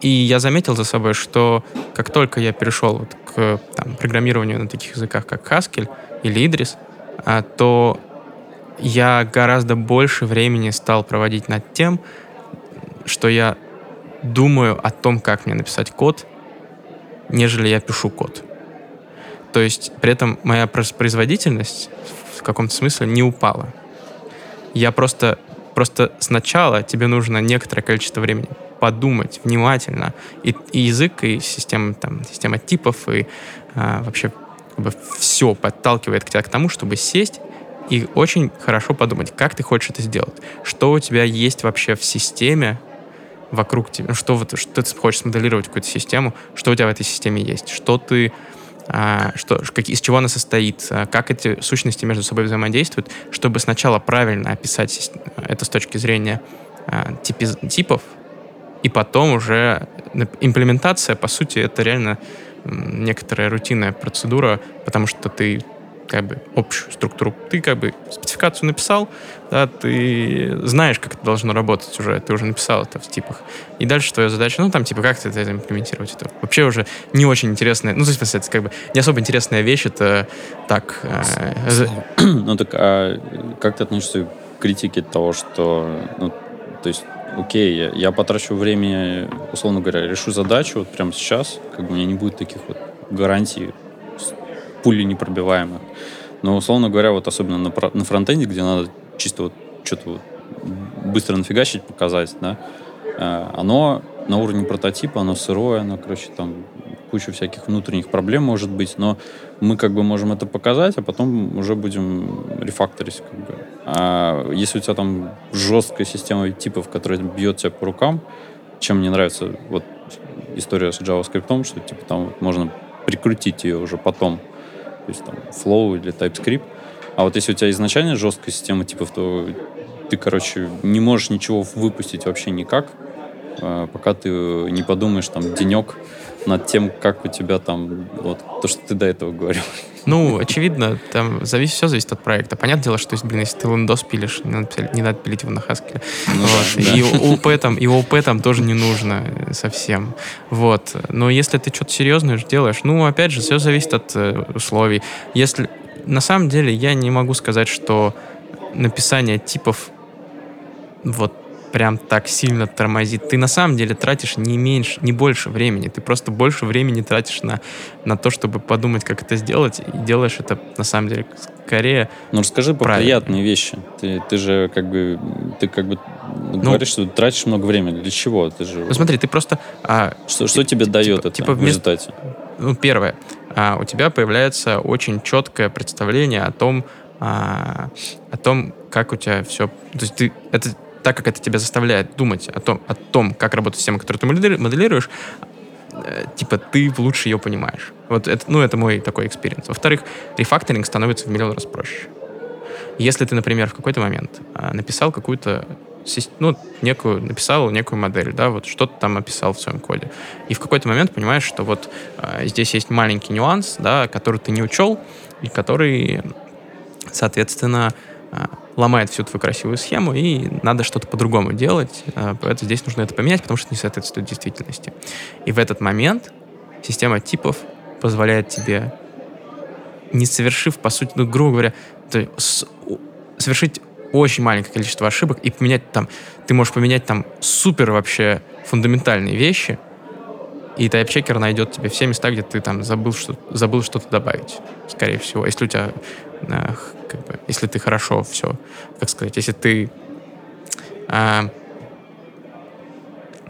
И я заметил за собой, что как только я перешел вот к там, программированию на таких языках, как Haskell или Idris, а, то я гораздо больше времени стал проводить над тем, что я думаю о том, как мне написать код, нежели я пишу код. То есть при этом моя производительность в каком-то смысле не упала. Я просто, просто сначала тебе нужно некоторое количество времени подумать внимательно. И, и язык, и система, там, система типов, и а, вообще как бы все подталкивает тебя к тому, чтобы сесть и очень хорошо подумать, как ты хочешь это сделать. Что у тебя есть вообще в системе, вокруг тебя, что, вот, что ты хочешь смоделировать какую-то систему, что у тебя в этой системе есть, что ты что, как, из чего она состоит, а, как эти сущности между собой взаимодействуют, чтобы сначала правильно описать это с точки зрения а, типи, типов, и потом уже имплементация, по сути, это реально некоторая рутинная процедура, потому что ты как бы общую структуру. Ты как бы спецификацию написал, да, ты знаешь, как это должно работать уже, ты уже написал это в типах. И дальше твоя задача, ну, там, типа, как ты это имплементировать? Это вообще уже не очень интересная, ну, то есть, это как бы не особо интересная вещь, это так... Э, ну, так, а как ты относишься к критике того, что, ну, то есть, окей, я, я потрачу времени, условно говоря, решу задачу вот прямо сейчас, как бы у меня не будет таких вот гарантий пули непробиваемых. Но, условно говоря, вот особенно на, на фронтенде, где надо чисто вот что-то вот быстро нафигачить, показать, да, э, оно на уровне прототипа, оно сырое, оно, короче, там куча всяких внутренних проблем может быть, но мы как бы можем это показать, а потом уже будем рефакторить. Как бы. А если у тебя там жесткая система типов, которая бьет тебя по рукам, чем мне нравится вот история с JavaScript, что типа там можно прикрутить ее уже потом то есть там Flow или TypeScript. А вот если у тебя изначально жесткая система типов, то ты, короче, не можешь ничего выпустить вообще никак, а, пока ты не подумаешь там денек над тем, как у тебя там, вот, то, что ты до этого говорил. Ну, очевидно, там зависит, все зависит от проекта. Понятное дело, что, блин, если ты Windows пилишь, не надо, не надо пилить его на Haskell. Ну, вот. да. И ООП там, и ООП там тоже не нужно совсем. Вот. Но если ты что-то серьезное делаешь, ну, опять же, все зависит от э, условий. Если... На самом деле, я не могу сказать, что написание типов вот прям так сильно тормозит. Ты на самом деле тратишь не меньше, не больше времени. Ты просто больше времени тратишь на, на то, чтобы подумать, как это сделать, и делаешь это на самом деле скорее. Ну расскажи про приятные вещи. Ты, ты же как бы ты как бы ну, говоришь, что ты тратишь много времени. Для чего? Ты же. Ну смотри, ты просто. А, что, что тебе типа, дает это типа в результате? Ну первое, а, у тебя появляется очень четкое представление о том, а, о том, как у тебя все. То есть ты это так как это тебя заставляет думать о том, о том как работает система, которую ты моделируешь, э, типа, ты лучше ее понимаешь. Вот это, ну, это мой такой experience. Во-вторых, рефакторинг становится в миллион раз проще. Если ты, например, в какой-то момент а, написал какую-то ну, некую, написал некую модель, да, вот что-то там описал в своем коде. И в какой-то момент понимаешь, что вот э, здесь есть маленький нюанс, да, который ты не учел, и который, соответственно, э, ломает всю твою красивую схему, и надо что-то по-другому делать. А, поэтому здесь нужно это поменять, потому что не соответствует действительности. И в этот момент система типов позволяет тебе, не совершив, по сути, ну, грубо говоря, совершить очень маленькое количество ошибок и поменять там, ты можешь поменять там супер вообще фундаментальные вещи, и тайп-чекер найдет тебе все места, где ты там забыл, что, забыл что-то добавить, скорее всего. Если у тебя как бы, если ты хорошо все, как сказать, если ты а,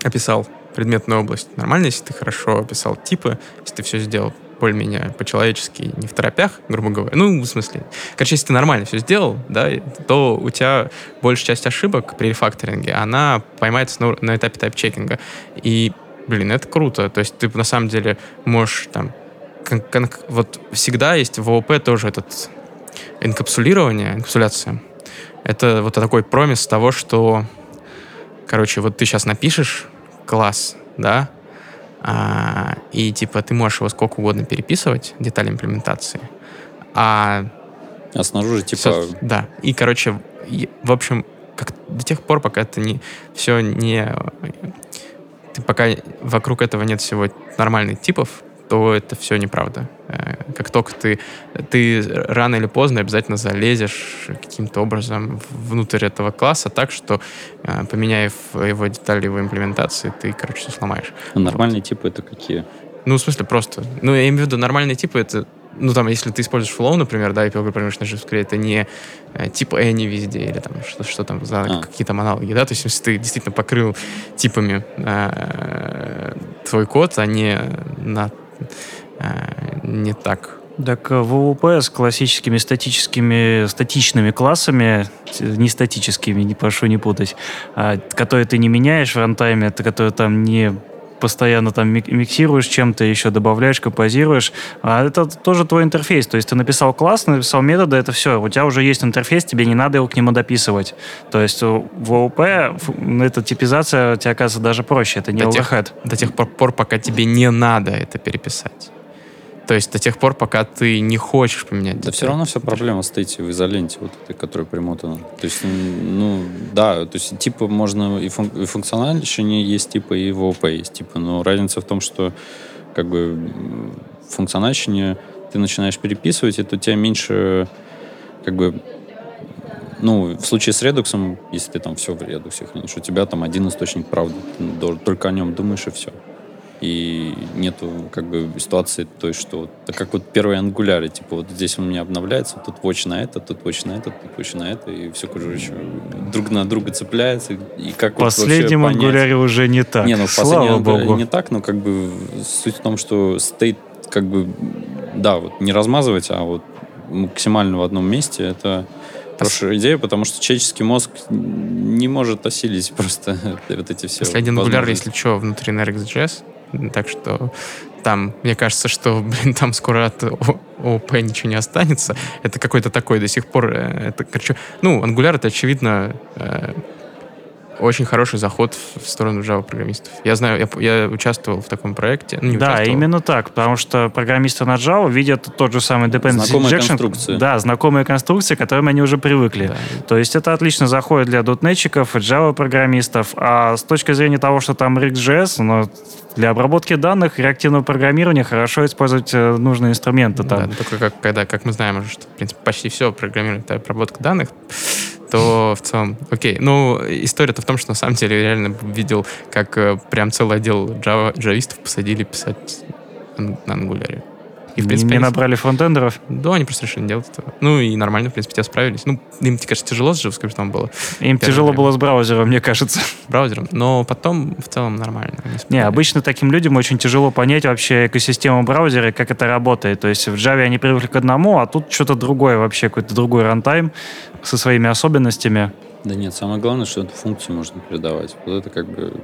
описал предметную область нормально, если ты хорошо описал типы, если ты все сделал более-менее по-человечески, не в торопях, грубо говоря. Ну, в смысле. Короче, если ты нормально все сделал, да, то у тебя большая часть ошибок при рефакторинге, она поймается на, на этапе тайп-чекинга. И, блин, это круто. То есть ты на самом деле можешь там... вот всегда есть в ООП тоже этот инкапсулирование, инкапсуляция, это вот такой промис того, что, короче, вот ты сейчас напишешь класс, да, а, и типа ты можешь его сколько угодно переписывать, детали имплементации, а... А снаружи типа... Все, да, и, короче, в общем, как, до тех пор, пока это не все не ты пока вокруг этого нет всего нормальных типов, то это все неправда. Э, как только ты, ты рано или поздно обязательно залезешь каким-то образом внутрь этого класса так, что э, поменяя его детали его имплементации, ты, короче, все сломаешь. А нормальные вот. типы это какие? Ну, в смысле, просто. Ну, я имею в виду, нормальные типы это ну, там, если ты используешь flow, например, да, и программируешь на JavaScript, это не э, типа any везде, или там, что, что там за а. какие-то аналоги, да, то есть, если ты действительно покрыл типами э, твой код, а не на не так. Так э, в ООП с классическими статическими, статичными классами, не статическими, не прошу не путать, а, которые ты не меняешь в рантайме, которые там не постоянно там миксируешь чем-то, еще добавляешь, композируешь. А это тоже твой интерфейс. То есть ты написал класс, написал методы, это все. У тебя уже есть интерфейс, тебе не надо его к нему дописывать. То есть в ООП эта типизация тебе оказывается даже проще. Это не до overhead. Тех, до тех пор, пока тебе не надо это переписать. То есть до тех пор, пока ты не хочешь поменять. Да все равно вся проблема стоит в изоленте, вот этой, которая примотана. То есть, ну, да, то есть типа можно и, фун- и функциональщине есть типа, и в ОП есть типа, но разница в том, что как бы функциональщине ты начинаешь переписывать, это у тебя меньше как бы ну, в случае с редуксом, если ты там все в редуксе хранишь, у тебя там один источник правды. Ты только о нем думаешь, и все и нету как бы ситуации той, что так как вот первые ангуляры, типа вот здесь он у меня обновляется, тут watch на это, тут watch на это, тут watch на это, и все, короче, друг на друга цепляется. И как в последнем вот ангуляре уже не так. Не, ну в Богу. не так, но как бы суть в том, что стейт как бы, да, вот не размазывать, а вот максимально в одном месте, это хорошая идея, потому что человеческий мозг не может осилить просто вот эти все Последний ангуляр, если что, внутри на RxJS, так что там, мне кажется, что, блин, там скоро от ОП ничего не останется. Это какой-то такой до сих пор... Э, это, короче, ну, Angular — это, очевидно, э, очень хороший заход в сторону Java-программистов. Я знаю, я, я участвовал в таком проекте. Ну, да, именно так, потому что программисты на Java видят тот же самый dependency знакомые injection. конструкции. Да, знакомые конструкции, к которым они уже привыкли. Да. То есть это отлично заходит для дотнетчиков и Java-программистов. А с точки зрения того, что там RxJS, ну, для обработки данных и реактивного программирования хорошо использовать э, нужные инструменты. Там. Да, только как, когда, как мы знаем, что в принципе, почти все программирование это обработка данных, то в целом, окей. Ну, история-то в том, что на самом деле я реально видел, как э, прям целый отдел Java, джавистов посадили писать на Angular. И, в принципе, не они... набрали фронтендеров? Да, они просто решили не делать этого. Ну, и нормально, в принципе, те справились. Ну, им, кажется, тяжело с JavaScript было. Им тяжело время. было с браузером, мне кажется. Браузером. Но потом, в целом, нормально. Не, обычно таким людям очень тяжело понять вообще экосистему браузера и как это работает. То есть в Java они привыкли к одному, а тут что-то другое вообще, какой-то другой рантайм со своими особенностями. Да нет, самое главное, что эту функцию можно передавать. Вот это как бы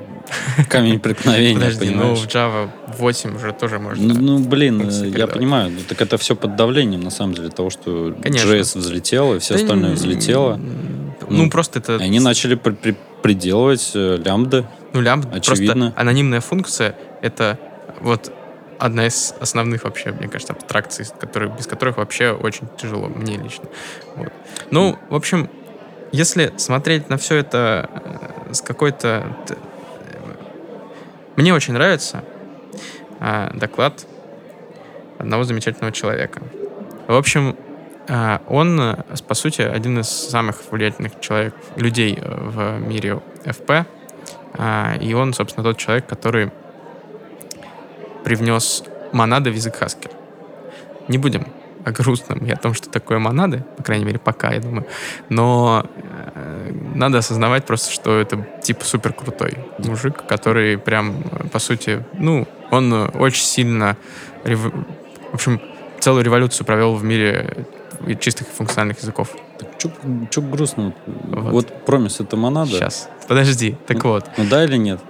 камень преткновения, Подожди, ну в Java 8 уже тоже можно. Ну, ну блин, я понимаю, так это все под давлением, на самом деле, того, что. JS взлетел, и все остальное взлетело. Ну, ну, просто это... Они начали при при приделывать э, лямбды. Ну, лямбда, очевидно. просто анонимная функция, это вот одна из основных вообще, мне кажется, абстракций, которые, без которых вообще очень тяжело, мне лично. Вот. Ну, в общем, если смотреть на все это э, с какой-то... Э, мне очень нравится э, доклад одного замечательного человека. В общем, он, по сути, один из самых влиятельных человек, людей в мире ФП. И он, собственно, тот человек, который привнес монады в язык Haskell. Не будем о грустном и о том, что такое монады, по крайней мере, пока, я думаю. Но э, надо осознавать просто, что это типа супер крутой мужик, который прям, по сути, ну, он очень сильно, рев... в общем, целую революцию провел в мире чистых функциональных языков. Че грустно? Вот. вот промис это монада? Сейчас, подожди, так ну, вот. Ну да или нет?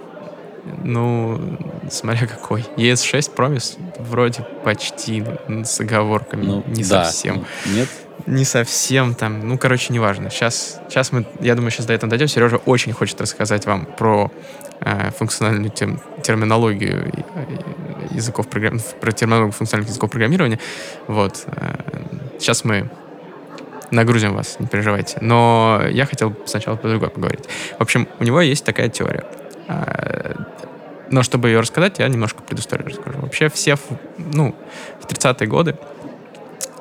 Ну, смотря какой. ES6 Promise вроде почти с оговорками. Ну, не да. совсем. Нет? Не совсем там. Ну, короче, неважно. Сейчас, сейчас мы, я думаю, сейчас до этого дойдем. Сережа очень хочет рассказать вам про э, функциональную тем, терминологию языков программ... про терминологию функциональных языков программирования. Вот. Э, сейчас мы нагрузим вас, не переживайте. Но я хотел сначала по другому поговорить. В общем, у него есть такая теория. Но чтобы ее рассказать, я немножко предысторию расскажу. Вообще все, ну, в 30-е годы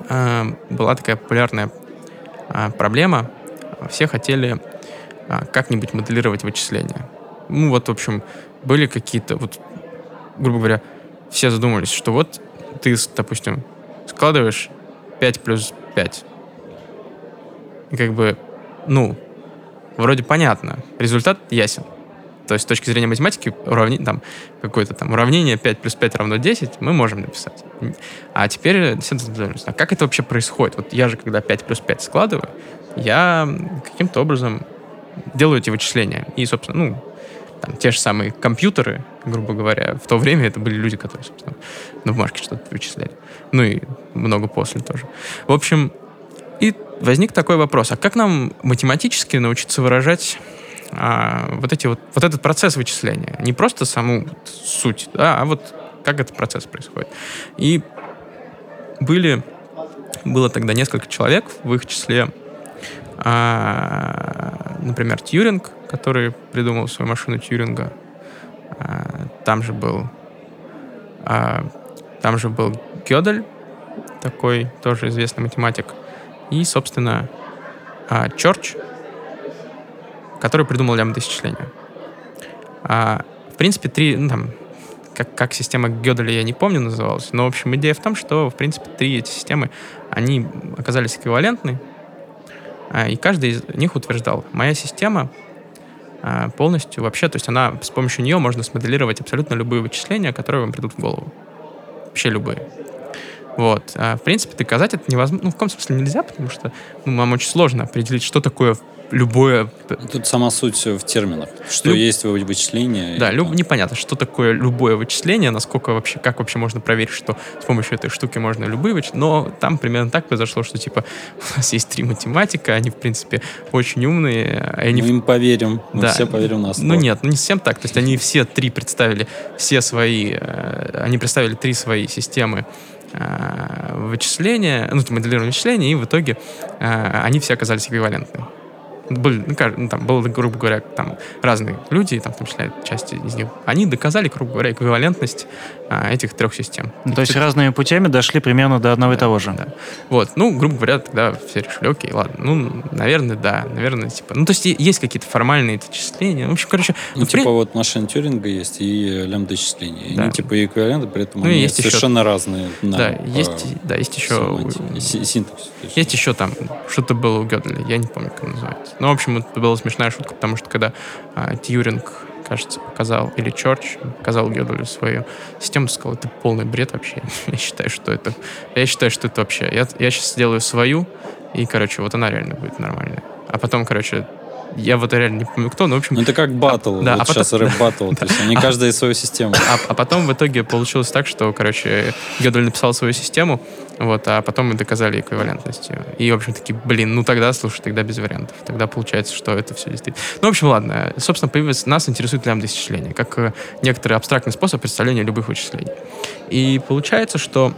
э, была такая популярная э, проблема. Все хотели э, как-нибудь моделировать вычисления. Ну, вот, в общем, были какие-то, вот, грубо говоря, все задумались, что вот ты, допустим, складываешь 5 плюс 5. И как бы, ну, вроде понятно, результат ясен. То есть с точки зрения математики уравни, там, какое-то там уравнение 5 плюс 5 равно 10 мы можем написать. А теперь задумались, а как это вообще происходит? Вот я же, когда 5 плюс 5 складываю, я каким-то образом делаю эти вычисления. И, собственно, ну, там, те же самые компьютеры, грубо говоря, в то время это были люди, которые, собственно, на бумажке что-то вычисляли. Ну и много после тоже. В общем, и возник такой вопрос, а как нам математически научиться выражать а, вот, эти вот, вот этот процесс вычисления? Не просто саму суть, да, а вот как этот процесс происходит. И были, было тогда несколько человек, в их числе, а, например, Тьюринг, который придумал свою машину Тьюринга. А, там же был а, там же был Гёдель, такой тоже известный математик. И, собственно, а, Чорч, который придумал лямбда-исчисления. А, в принципе, три, ну, там, как, как система Гёделя, я не помню, называлась, но, в общем, идея в том, что, в принципе, три эти системы, они оказались эквивалентны, а, и каждый из них утверждал, моя система а, полностью вообще, то есть она, с помощью нее можно смоделировать абсолютно любые вычисления, которые вам придут в голову. Вообще любые. Вот. А, в принципе, доказать это невозможно. Ну, в каком смысле нельзя, потому что ну, нам очень сложно определить, что такое любое... Тут сама суть в терминах. Что Люб- есть вы- вычисление. Да, люб- непонятно, что такое любое вычисление, насколько вообще, как вообще можно проверить, что с помощью этой штуки можно любые вычисления. Но там примерно так произошло, что типа у нас есть три математика, они, в принципе, очень умные, они Мы им поверим. Мы Да. все поверим на слово. Ну нет, ну не совсем так. То есть они все три представили, все свои, э, они представили три свои системы э, вычисления, ну, моделирования вычисления, и в итоге э, они все оказались эквивалентны. Были, ну, ну, там было, грубо говоря, там разные люди, там, в том числе часть из них, они доказали, грубо говоря, эквивалентность а, этих трех систем. Ну, То есть разными путями дошли примерно до одного и того же. Да. Вот, ну, грубо говоря, тогда все решили, окей, ладно, ну, наверное, да, наверное, типа, ну, то есть есть какие-то формальные вычисления, в общем, короче, Ну, в при- типа вот машина Тюринга есть и лямбда исчисления. Да. Они типа эквиваленты, при этом Ну, они есть еще- совершенно разные. на- Да, по есть, да, есть еще, семантике, си- синтаксису. То есть есть еще там что-то было у Гёделя, я не помню, как называется. Ну, в общем, это была смешная шутка, потому что когда а, Тьюринг, кажется, показал, или Чорч показал Гёделю свою систему, сказал, это полный бред вообще. Я считаю, что это, я считаю, что это вообще, я, я сейчас сделаю свою, и, короче, вот она реально будет нормальная. А потом, короче, я вот реально не помню кто, но, в общем, Ну, это как батл. да, вот а потом- сейчас рэп батл. То есть они каждая свою систему. А, а потом в итоге получилось так, что, короче, Гёдель написал свою систему, вот, а потом мы доказали эквивалентность. И, в общем, таки, блин, ну тогда, слушай, тогда без вариантов. Тогда получается, что это все действительно... Ну, в общем, ладно. Собственно, появилось, нас интересует лямбда-исчисление, как э, некоторый абстрактный способ представления любых вычислений. И получается, что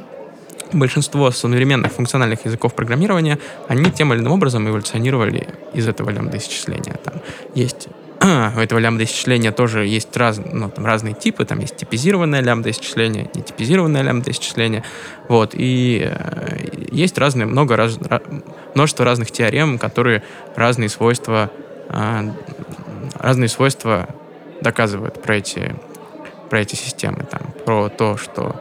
большинство современных функциональных языков программирования, они тем или иным образом эволюционировали из этого лямбда-исчисления. Там есть у этого лямбда-исчисления тоже есть раз, ну, там разные типы. Там есть типизированное лямбда-исчисление, нетипизированное лямбда-исчисление. Вот. И э, есть разные, много раз, ра- множество разных теорем, которые разные свойства, э, разные свойства доказывают про эти, про эти системы. Там, про то, что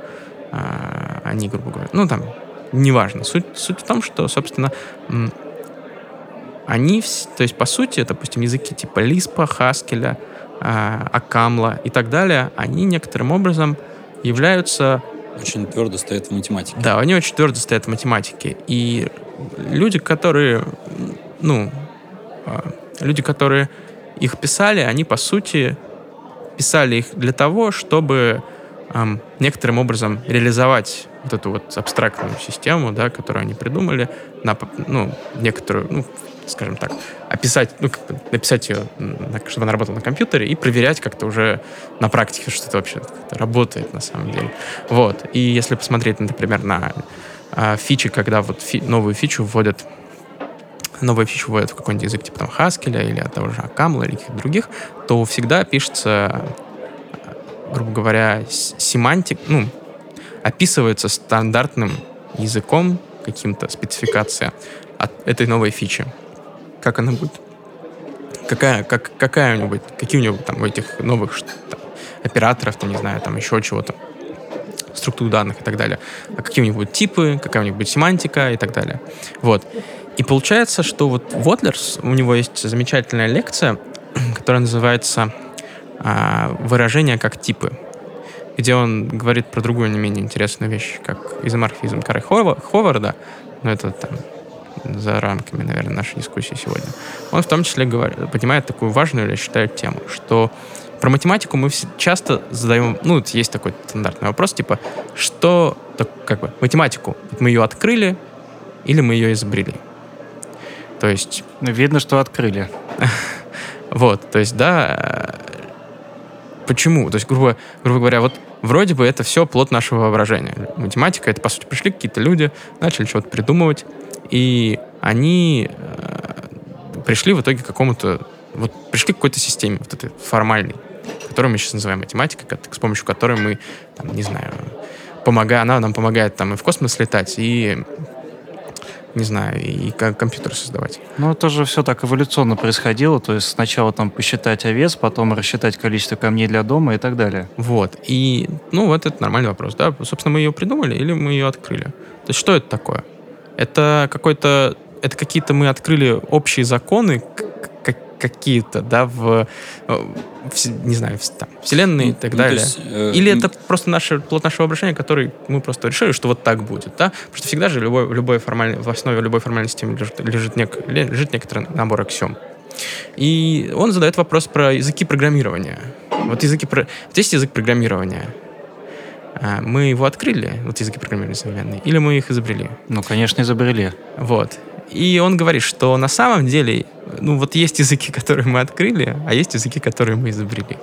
э, они, грубо говоря, ну, там, неважно. Суть, суть в том, что, собственно, они, то есть, по сути, допустим, языки типа Лиспа, Хаскеля, а, Акамла и так далее, они некоторым образом являются, Очень твердо стоят в математике. да, они очень твердо стоят в математике. И люди, которые, ну, а, люди, которые их писали, они, по сути, писали их для того, чтобы ам, некоторым образом реализовать вот эту вот абстрактную систему, да, которую они придумали, на, ну, некоторую, ну, скажем так, описать, ну, как бы написать ее, чтобы она работала на компьютере и проверять как-то уже на практике, что это вообще работает на самом деле. Вот. И если посмотреть, например, на а, фичи, когда вот фи- новую фичу вводят новую фичу вводят в какой-нибудь язык типа там Haskell или от того же Акамла или каких-то других, то всегда пишется грубо говоря, семантик, ну, описывается стандартным языком, каким-то спецификация от этой новой фичи. Как она будет? Какая, как, какая у него будет? Какие у него там у этих новых там, операторов, там, не знаю, там еще чего-то, структур данных и так далее. А какие у них будут типы, какая у них будет семантика и так далее. Вот. И получается, что вот Вотлерс, у него есть замечательная лекция, которая называется а, «Выражения как типы», где он говорит про другую не менее интересную вещь, как изоморфизм Кары Хова- Ховарда, но это там за рамками, наверное, нашей дискуссии сегодня. Он в том числе говорит, поднимает такую важную, я считаю, тему, что про математику мы часто задаем, ну, есть такой стандартный вопрос, типа, что, так, как бы, математику, мы ее открыли или мы ее изобрели? То есть, Видно, что открыли. вот, то есть, да, почему? То есть, грубо, грубо говоря, вот вроде бы это все плод нашего воображения. Математика, это, по сути, пришли какие-то люди, начали что-то придумывать, и они э, пришли в итоге к какому-то, вот пришли к какой-то системе, вот этой формальной, которую мы сейчас называем математикой, ко- с помощью которой мы, там, не знаю, помогая, она нам помогает там и в космос летать, и не знаю, и ко- компьютер создавать. Ну, это же все так эволюционно происходило. То есть сначала там посчитать овес, потом рассчитать количество камней для дома и так далее. Вот. И, ну, вот это нормальный вопрос, да? Собственно, мы ее придумали или мы ее открыли? То есть что это такое? Это какой-то... Это какие-то мы открыли общие законы, какие-то, да, в, э, в не знаю, в, там, вселенной и так Ну, далее. есть, э, Или это просто наше, плод нашего воображения, который мы просто решили, что вот так будет, да? Потому что всегда же любой, любой формальный, в основе любой формальной системы лежит, лежит, нек- лежит некоторый набор аксиом. И он задает вопрос про языки программирования. Вот языки про... вот есть язык программирования. А, Мы его открыли, вот языки программирования современные, или мы их изобрели? Ну, конечно, изобрели. Вот. И он говорит, что на самом деле, ну вот есть языки, которые мы открыли, а есть языки, которые мы изобрели.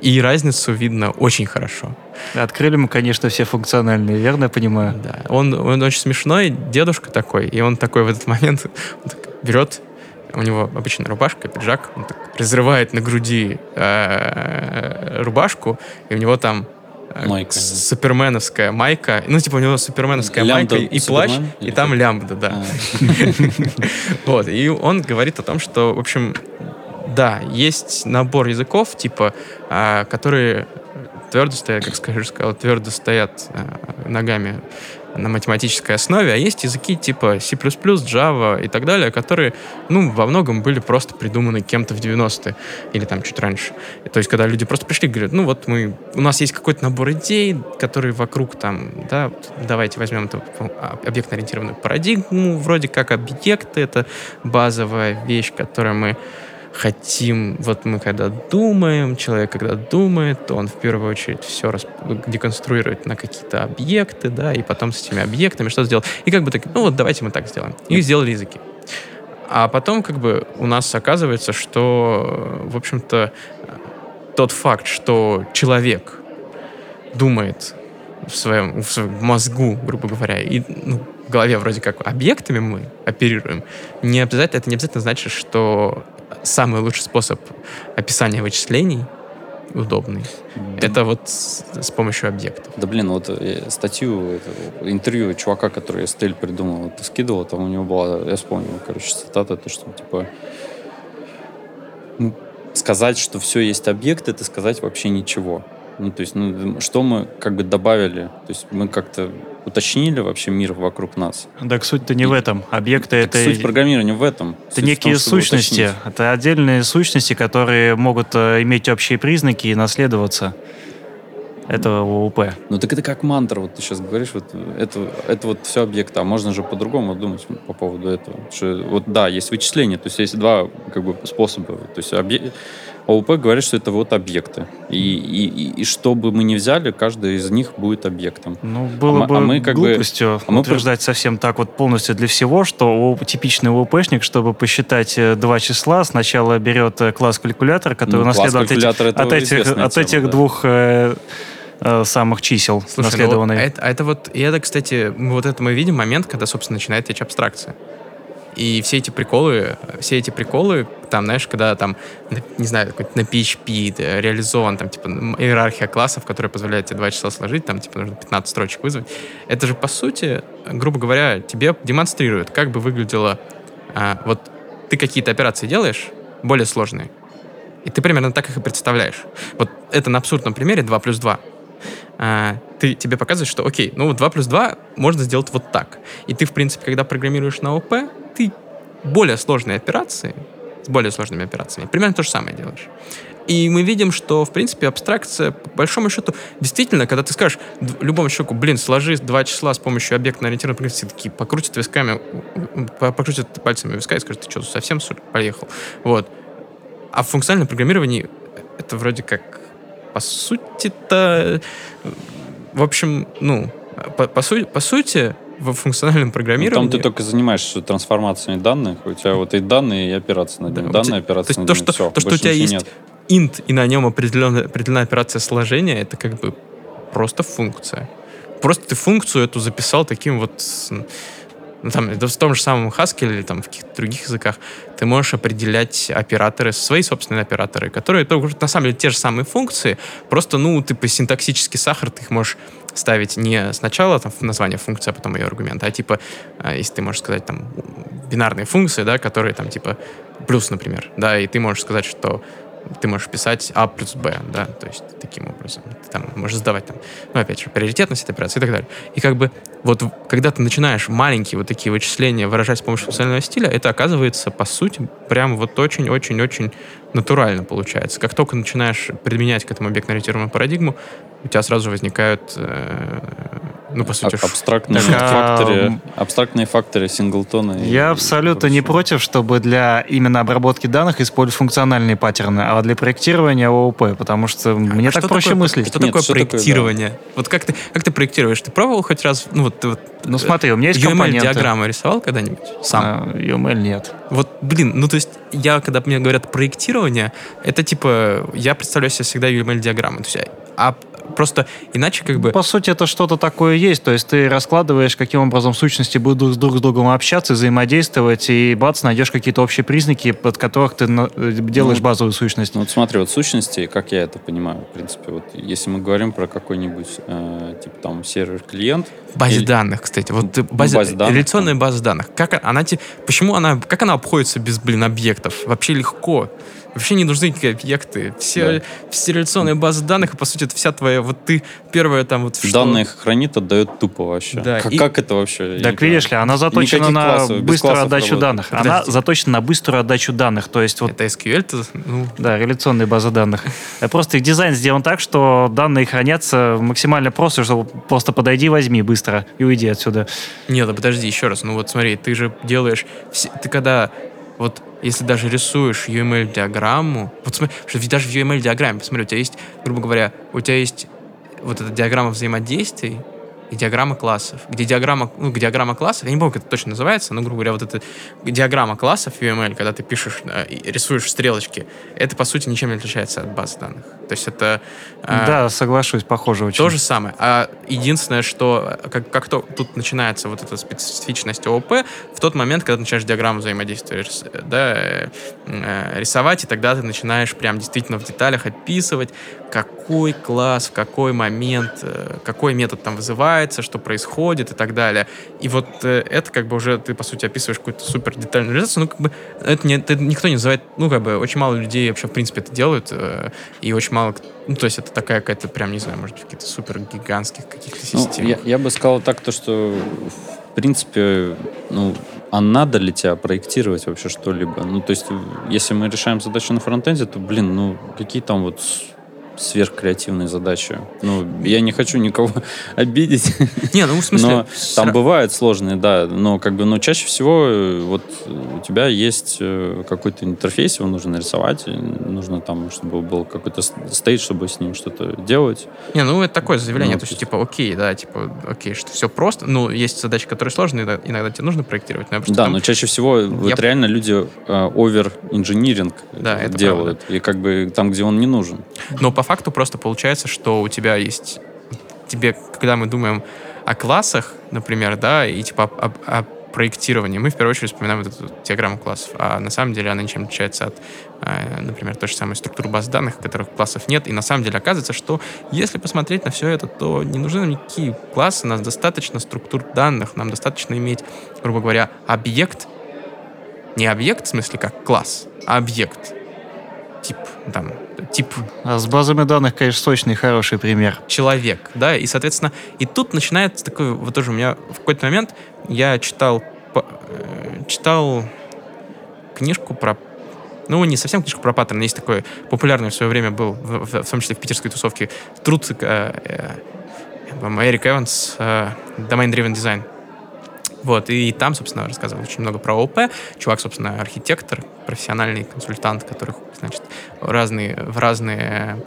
И разницу видно очень хорошо. Открыли мы, конечно, все функциональные, верно я понимаю? Да. Он, он очень смешной, дедушка такой, и он такой в этот момент берет, у него обычная рубашка, пиджак, он так разрывает на груди э, рубашку, и у него там Майка. суперменовская майка, ну типа у него суперменовская Лямбда майка и плащ, Супермен? и Или там как? лямбда, да. А, Вот, и он говорит о том, что, в общем, да, есть набор языков, типа, а, которые твердо стоят, как скажешь, сказал, твердо стоят а, ногами на математической основе, а есть языки типа C++, Java и так далее, которые, ну, во многом были просто придуманы кем-то в 90-е или там чуть раньше. То есть, когда люди просто пришли и говорят, ну, вот мы, у нас есть какой-то набор идей, которые вокруг там, да, давайте возьмем эту объектно-ориентированную парадигму, вроде как объекты, это базовая вещь, которую мы хотим, вот мы когда думаем, человек когда думает, то он в первую очередь все рас... деконструирует на какие-то объекты, да, и потом с этими объектами что сделал. И как бы так, ну вот давайте мы так сделаем. И сделали языки. А потом как бы у нас оказывается, что, в общем-то, тот факт, что человек думает в своем, в своем мозгу, грубо говоря, и ну, в голове вроде как объектами мы оперируем, не обязательно, это не обязательно значит, что самый лучший способ описания вычислений удобный. Это вот с, с помощью объектов. Да блин, вот э, статью, это, интервью чувака, который стель придумал, ты скидывал, там у него была, я вспомнил, короче, цитата, то, что типа ну, сказать, что все есть объект, это сказать вообще ничего. Ну, то есть, ну, что мы как бы добавили? То есть мы как-то уточнили вообще мир вокруг нас. Так суть-то не в этом. Объекты Так это... суть программирования в этом. Это Суть некие том, сущности. уточнить. Это отдельные сущности, которые могут э, иметь общие признаки и наследоваться. Это ОУП. Ну так это как мантра, вот ты сейчас говоришь, вот это, это вот все объекты, а можно же по-другому думать по поводу этого. Что, вот да, есть вычисления, то есть есть два как бы способа. То есть объ... ОУП говорит, что это вот объекты. И, и, и, и что бы мы ни взяли, каждый из них будет объектом. Ну, было мы- бы а мы как бы- глупостью а мы утверждать совсем так вот полностью для всего, что типичный ОУПшник, чтобы посчитать э, два числа, сначала берет э, класс калькулятора, который Ну, класс наследовал от этих, от этих, от тема, этих да. двух э, э, самых чисел Слушай, ну, наследованные. это, а это вот, и это, кстати, мы вот это мы видим момент, когда, собственно, начинает течь абстракция. И все эти приколы, все эти приколы, там, знаешь, когда там, не знаю, на PHP да, реализован, там, типа, иерархия классов, которая позволяет тебе два числа сложить, там, типа, нужно 15 строчек вызвать. Это же, по сути, грубо говоря, тебе демонстрирует, как бы выглядело, а, вот ты какие-то операции делаешь, более сложные, и ты примерно так их и представляешь. Вот это на абсурдном примере 2 плюс 2 а, ты, тебе показывает, что окей, ну 2 плюс 2 можно сделать вот так. И ты, в принципе, когда программируешь на ОП, ты более сложные операции, с более сложными операциями, примерно то же самое делаешь. И мы видим, что, в принципе, абстракция, по большому счету, действительно, когда ты скажешь любому человеку, блин, сложи два числа с помощью объектно-ориентированной все такие покрутят висками, покрутят пальцами виска и скажут, ты что, совсем поехал? Вот. А в функциональном программировании это вроде как по сути-то, в общем, ну, по, по, су по сути, в функциональном программировании... Ну, там ты только занимаешься трансформацией данных, у тебя вот и данные, и операции над ними. Да, данные, операции то, над ними, то, что, все, то, что у тебя есть нет. int, и на нем определенная, определенная операция сложения, это как бы просто функция. Просто ты функцию эту записал таким вот ну, там, в том же самом Haskell или там в каких-то других языках, ты можешь определять операторы, свои собственные операторы, которые тоже, на самом деле те же самые функции, просто, ну, ты по синтаксический сахар, ты их можешь ставить не сначала там название функции, а потом ее аргумент, а типа, а, если ты можешь сказать там бинарные функции, да, которые там типа плюс, например, да, и ты можешь сказать, что ты можешь писать А плюс Б, да, то есть таким образом. Ты там можешь задавать там, ну, опять же, приоритетность этой операции и так далее. И как бы вот когда ты начинаешь маленькие вот такие вычисления выражать с помощью функционального стиля, это оказывается, по сути, прям вот очень-очень-очень натурально получается. Как только начинаешь применять к этому объектно-ориентированную парадигму, у тебя сразу возникают э, ну, по сути, абстрактные, так, факторы, а... абстрактные факторы синглтона. Я абсолютно не против, чтобы для именно обработки данных использовать функциональные паттерны, а для проектирования ООП, потому что а мне так проще такое, мыслить. Что Нет, такое что проектирование? Такое, да. Вот как ты, как ты проектируешь? Ты пробовал хоть раз, ну вот, вот ну смотри, у меня есть UML диаграммы рисовал когда-нибудь сам? А, UML нет. Вот, блин, ну то есть я, когда мне говорят проектирование, это типа, я представляю себе всегда UML диаграммы. То есть, а Просто иначе как бы... По сути, это что-то такое есть. То есть ты раскладываешь, каким образом сущности будут друг с другом общаться, взаимодействовать, и бац, найдешь какие-то общие признаки, под которых ты делаешь ну, базовую сущность. Ну, вот смотри, вот сущности, как я это понимаю, в принципе, вот если мы говорим про какой-нибудь, э, типа там, сервер-клиент... Базе или... данных, кстати. Вот ну, базе, базе данных, реляционная там. база данных. Как она, почему она, как она обходится без, блин, объектов? Вообще легко. Вообще не нужны никакие объекты. Все, да. все реляционные базы данных, и, по сути, это вся твоя... Вот ты первая там вот... Данные что... хранит, отдает тупо вообще. Да, как, и... как это вообще? Так видишь ли, она заточена на классов, быструю отдачу работает. данных. Подожди. Она заточена на быструю отдачу данных. То есть вот... Это SQL? Ну... Да, реляционные базы данных. Просто их дизайн сделан так, что данные хранятся максимально просто, чтобы просто подойди, возьми быстро и уйди отсюда. Нет, да подожди, еще раз. Ну вот смотри, ты же делаешь... Ты когда вот если даже рисуешь UML-диаграмму, вот смотри, даже в UML-диаграмме, посмотри, у тебя есть, грубо говоря, у тебя есть вот эта диаграмма взаимодействий, и диаграмма классов, где диаграмма, ну, диаграмма классов, я не помню, как это точно называется, но, грубо говоря, вот эта диаграмма классов UML, когда ты пишешь, э, рисуешь стрелочки, это, по сути, ничем не отличается от баз данных. То есть это... Э, да, соглашусь, похоже очень. То же самое. А единственное, что как, как то, тут начинается вот эта специфичность ООП, в тот момент, когда ты начинаешь диаграмму взаимодействия да, э, рисовать, и тогда ты начинаешь прям действительно в деталях описывать, какой класс, в какой момент, какой метод там вызывает, развивается, что происходит и так далее. И вот э, это как бы уже ты, по сути, описываешь какую-то супер детальную реализацию, ну, как бы это, не, это никто не называет, ну, как бы очень мало людей вообще, в принципе, это делают, э, и очень мало, ну, то есть это такая какая-то прям, не знаю, может быть, каких-то супер гигантских каких-то систем. Ну, я, я бы сказал так, то, что в принципе, ну, а надо ли тебя проектировать вообще что-либо? Ну, то есть, если мы решаем задачу на фронтенде, то, блин, ну, какие там вот сверхкреативные задачи. Ну, я не хочу никого обидеть. Не, ну в смысле... Но там бывают сложные, да, но как бы, но чаще всего э, вот у тебя есть э, какой-то интерфейс, его нужно нарисовать, нужно там, чтобы был какой-то стейт, чтобы с ним что-то делать. Не, ну это такое заявление, ну, то есть, типа, окей, да, типа, окей, что все просто, ну, есть задачи, которые сложные, иногда тебе нужно проектировать. Но да, там... но чаще всего я... вот реально люди овер-инжиниринг э, да, делают, и как бы там, где он не нужен. Но по факту просто получается, что у тебя есть... Тебе, когда мы думаем о классах, например, да, и типа о, о, проектирования, мы в первую очередь вспоминаем вот эту диаграмму классов, а на самом деле она ничем отличается от, э, например, той же самой структуры баз данных, в которых классов нет, и на самом деле оказывается, что если посмотреть на все это, то не нужны нам никакие классы, нас достаточно структур данных, нам достаточно иметь, грубо говоря, объект, не объект в смысле как класс, а объект, тип, там, тип А с базами данных, конечно, сочный хороший пример. человек, да, и, соответственно, и тут начинается такой, вот тоже у меня в какой-то момент я читал, э, читал книжку про, ну, не совсем книжку про паттерны, есть такой популярный в свое время был, в, в- в том числе в питерской тусовке, труд э, э, Эрик Эванс, э, Domain Driven Design. Вот, и там, собственно, рассказывал очень много про ООП. Чувак, собственно, архитектор, профессиональный консультант, которых, значит, разные, в разные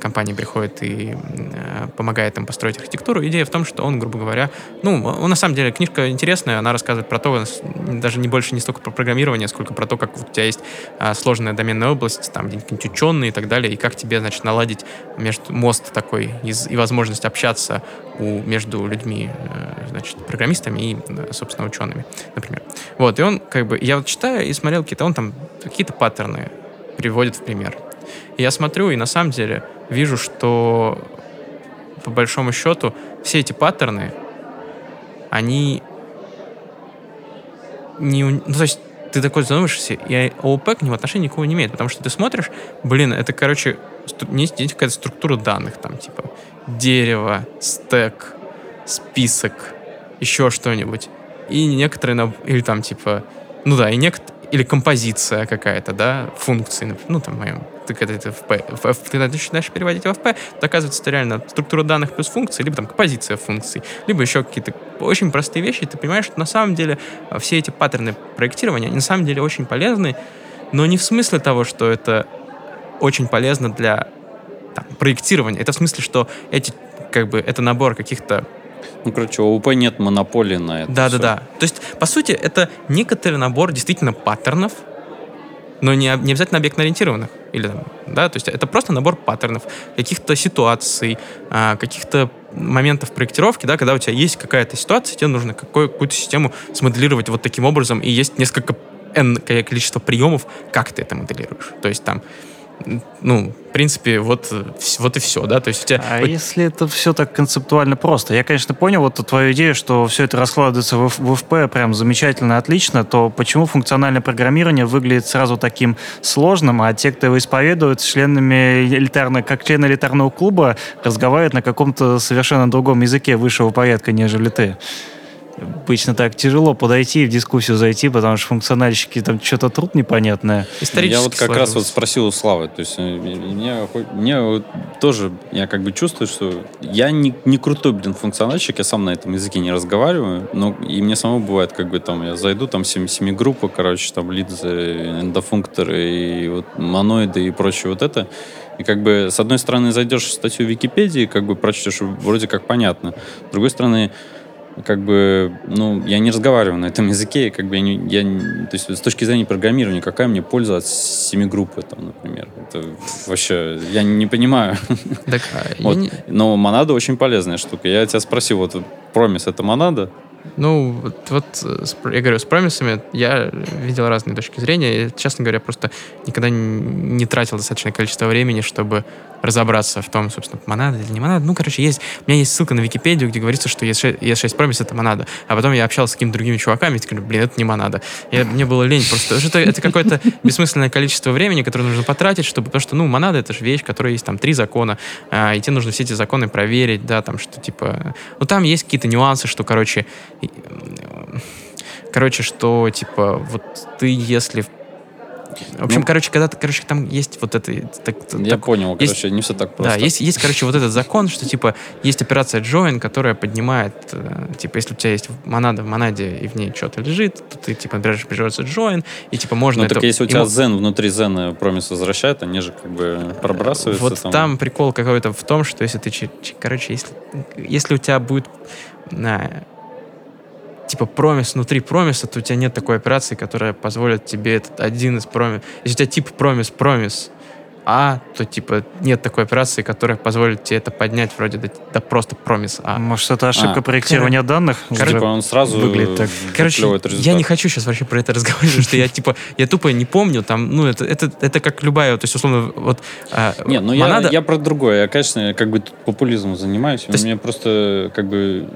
компании приходит и э, помогает им построить архитектуру. Идея в том, что он, грубо говоря, ну, он, на самом деле книжка интересная, она рассказывает про то, даже не больше не столько про программирование, сколько про то, как у тебя есть а, сложная доменная область, там где-нибудь ученые и так далее, и как тебе, значит, наладить между мост такой из- и возможность общаться у, между людьми, э, значит, программистами и, э, собственно, учеными, например. Вот, и он, как бы, я вот читаю и смотрел какие-то, он там какие-то паттерны приводит в пример. Я смотрю, и на самом деле вижу, что по большому счету все эти паттерны, они не... Ну, то есть ты такой задумываешься, и ООП к нему отношения никакого не имеет, потому что ты смотришь, блин, это, короче, есть, какая-то структура данных, там, типа, дерево, стек, список, еще что-нибудь. И некоторые, или там, типа, ну да, и некоторые, или композиция какая-то, да, функции, ну, там, в моем, ты когда это в P, в F, ты начинаешь переводить в P, то оказывается, это реально структура данных плюс функции, либо там композиция функций, либо еще какие-то очень простые вещи, и ты понимаешь, что на самом деле а, все эти паттерны проектирования, они на самом деле очень полезны, но не в смысле того, что это очень полезно для там, проектирования. Это в смысле, что эти, как бы, это набор каких-то Ну, короче, у ОП нет монополии на это. да, всё. да, да. То есть, по сути, это некоторый набор действительно паттернов, но не, не обязательно объектно-ориентированных. Или, там, да, то есть это просто набор паттернов, каких-то ситуаций, а, каких-то моментов проектировки, да, когда у тебя есть какая-то ситуация, тебе нужно какую- какую-то систему смоделировать вот таким образом, и есть несколько n количество приемов, как ты это моделируешь. То есть там, ну, в принципе, вот, вот и все, да, то есть у тебя... А вот- если это все так концептуально просто? Я, конечно, понял вот твою идею, что все это раскладывается в, в FP прям замечательно, отлично, то почему функциональное программирование выглядит сразу таким сложным, а те, кто его исповедуют, членами элитарно, как члены элитарного клуба, разговаривают на каком-то совершенно другом языке высшего порядка, нежели ты? Обычно так тяжело подойти и в дискуссию зайти, потому что функциональщики там что-то труд непонятное. исторически Я вот как раз вот сложилось. спросил у Славы, то есть э, мне, мне вот тоже, я как бы чувствую, что я не, не крутой, блин, функциональщик, я сам на этом языке не разговариваю, но и мне самому бывает, как бы там, я зайду, там семи, семи группы, короче, там лидзы, эндофункторы и вот моноиды и прочее вот это, и как бы, с одной стороны, зайдешь в статью Википедии, как бы прочтешь, вроде как понятно. С другой стороны, как бы, ну, я не разговариваю на этом языке, как бы я, не, я то есть с точки зрения программирования, какая мне польза от семи группы, там, например, это вообще, я не понимаю. Так, а, Вот. не- Но монада очень полезная штука. Я тебя спросил, вот промис это монада? Ну, вот, вот, э, я говорю, с промисами я видел разные точки зрения. И, честно говоря, просто никогда не тратил достаточное количество времени, чтобы разобраться в том, собственно, монада или не монада. Ну, короче, есть, у меня есть ссылка на Википедию, где говорится, что ES6, ES6 промис — это монада. А потом я общался с какими-то другими чуваками, и такие, блин, это не монада. Я, мне было лень просто. Это, это какое-то бессмысленное количество времени, которое нужно потратить, чтобы... Потому что, ну, монада — это же вещь, которая есть там три закона, а, и тебе нужно все эти законы проверить, да, там, что, типа... Ну, там есть какие-то нюансы, что, короче, короче, что, типа, вот ты, если... В общем, Ну, короче, когда короче, там есть вот это... Так, Я так- понял, есть- короче, не все так просто. да, есть, есть, короче, вот этот закон, что, типа, есть операция join, которая поднимает, э, типа, если у тебя есть монада в монаде, и в ней что-то лежит, то ты, типа, набираешь операцию join, и, типа, можно Ну, это... так если у тебя мо- зен внутри зена промис возвращает, они же как бы пробрасываются. Вот там, прикол какой-то в том, что если ты, короче, если, если у тебя будет на, типа промис внутри промиса, то у тебя нет такой операции, которая позволит тебе этот один из промис. Если у тебя тип промис промис, А, то типа нет такой операции, которая позволит тебе это поднять вроде до, до просто промис А. Может, это ошибка А. проектирования данных? Короче, типа он сразу выглядит так. Короче, я не хочу сейчас вообще про это разговаривать, потому что я типа, я тупо не помню, там, ну, это, это, это как любая, то есть, условно, вот а, Не, ну монада- я, я про другое. Я, конечно, как бы популизмом занимаюсь. То есть- У меня просто как бы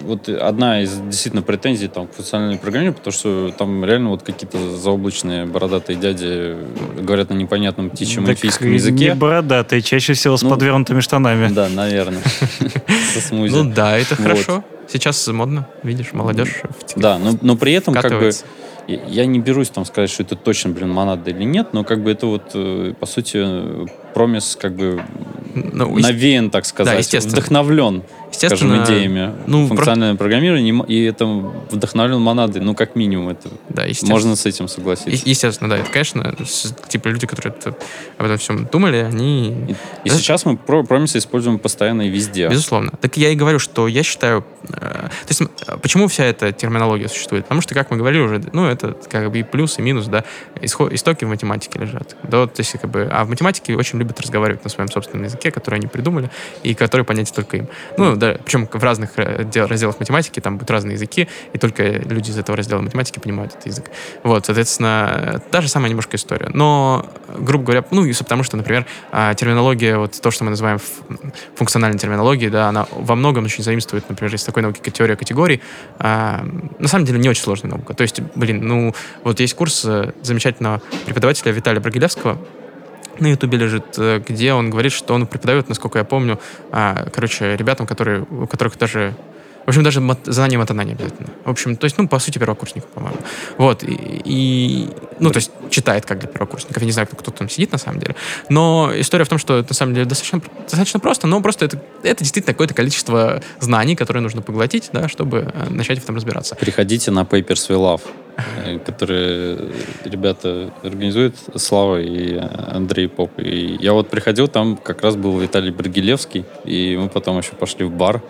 вот одна из действительно претензий там, к функциональному программированию, потому что там реально вот какие-то заоблачные бородатые дяди говорят на непонятном птичьем Так эльфийском Не языке. бородатый, чаще всего с Ну, подвернутыми штанами. Да, наверное. Со смузи. Ну да, это хорошо. Сейчас модно, видишь, молодежь. Да, но, при этом как бы я не берусь там сказать, что это точно, блин, монада или нет, но как бы это вот, э, по сути, э, промис как бы Ну, навеян, так сказать, естественно. вдохновлен, скажем, идеями ну, функционального программирования, и это вдохновлен монадой, ну, как минимум, это Да, можно с этим согласиться. Е- Естественно, да, это, конечно, типа люди, которые это- об этом всем думали, они... И, и сейчас мы про промисы используем постоянно и везде. Безусловно. Так я и говорю, что я считаю... э, то есть, э, почему вся эта терминология существует? Потому что, как мы говорили уже, ну, это как бы и плюс, и минус, да, исход, истоки в математике лежат. Да, то есть, как бы, а в математике очень любят разговаривать на своем собственном языке, который они придумали, и который понятен только им. Ну, да, причем в разных дел- разделах математики там будут разные языки, и только люди из этого раздела математики понимают этот язык. Вот, соответственно, та же самая немножко история. Но, грубо говоря, ну, и потому что, например, а, терминология, вот то, что мы называем функциональной терминологией, да, она во многом очень заимствует, например, из такой науки, как теория категорий. А, на самом деле не очень сложная наука. То есть, блин, ну, вот есть курс э, замечательного преподавателя Виталия Брагилевского, на Ютубе лежит, э, где он говорит, что он преподает, насколько я помню, а, короче, ребятам, которые, у которых даже в общем, даже мат- знание матана не обязательно. В общем, то есть, ну, по сути, первокурсник, по-моему. Вот. И, и- ну, то есть, читает как для первокурсников. Я не знаю, кто, кто там сидит на самом деле. Но история в том, что это, на самом деле достаточно, достаточно просто, но просто это, это действительно какое-то количество знаний, которые нужно поглотить, да, чтобы э, начать в этом разбираться. Приходите на Papers We Love, э, которые ребята организуют, Слава и Андрей Поп. И я вот приходил, там как раз был Виталий Брагилевский, и мы потом еще пошли в бар,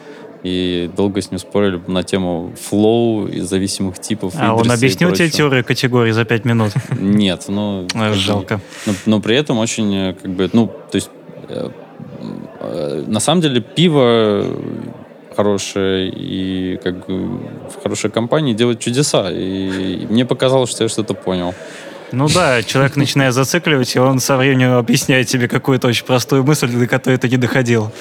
и долго с ним спорили на тему флоу и зависимых типов. А он и объяснил тебе теорию категорий за пять минут? Нет, ну... А, как бы- Жалко. Но, но при этом очень, э, как бы, ну, то есть, э, э, на самом деле, пиво хорошее и как бы в хорошей компании делает чудеса. И мне показалось, что я что-то понял. Ну да, человек начинает зацикливать, и он со временем объясняет тебе какую-то очень простую мысль, до которой ты не доходил.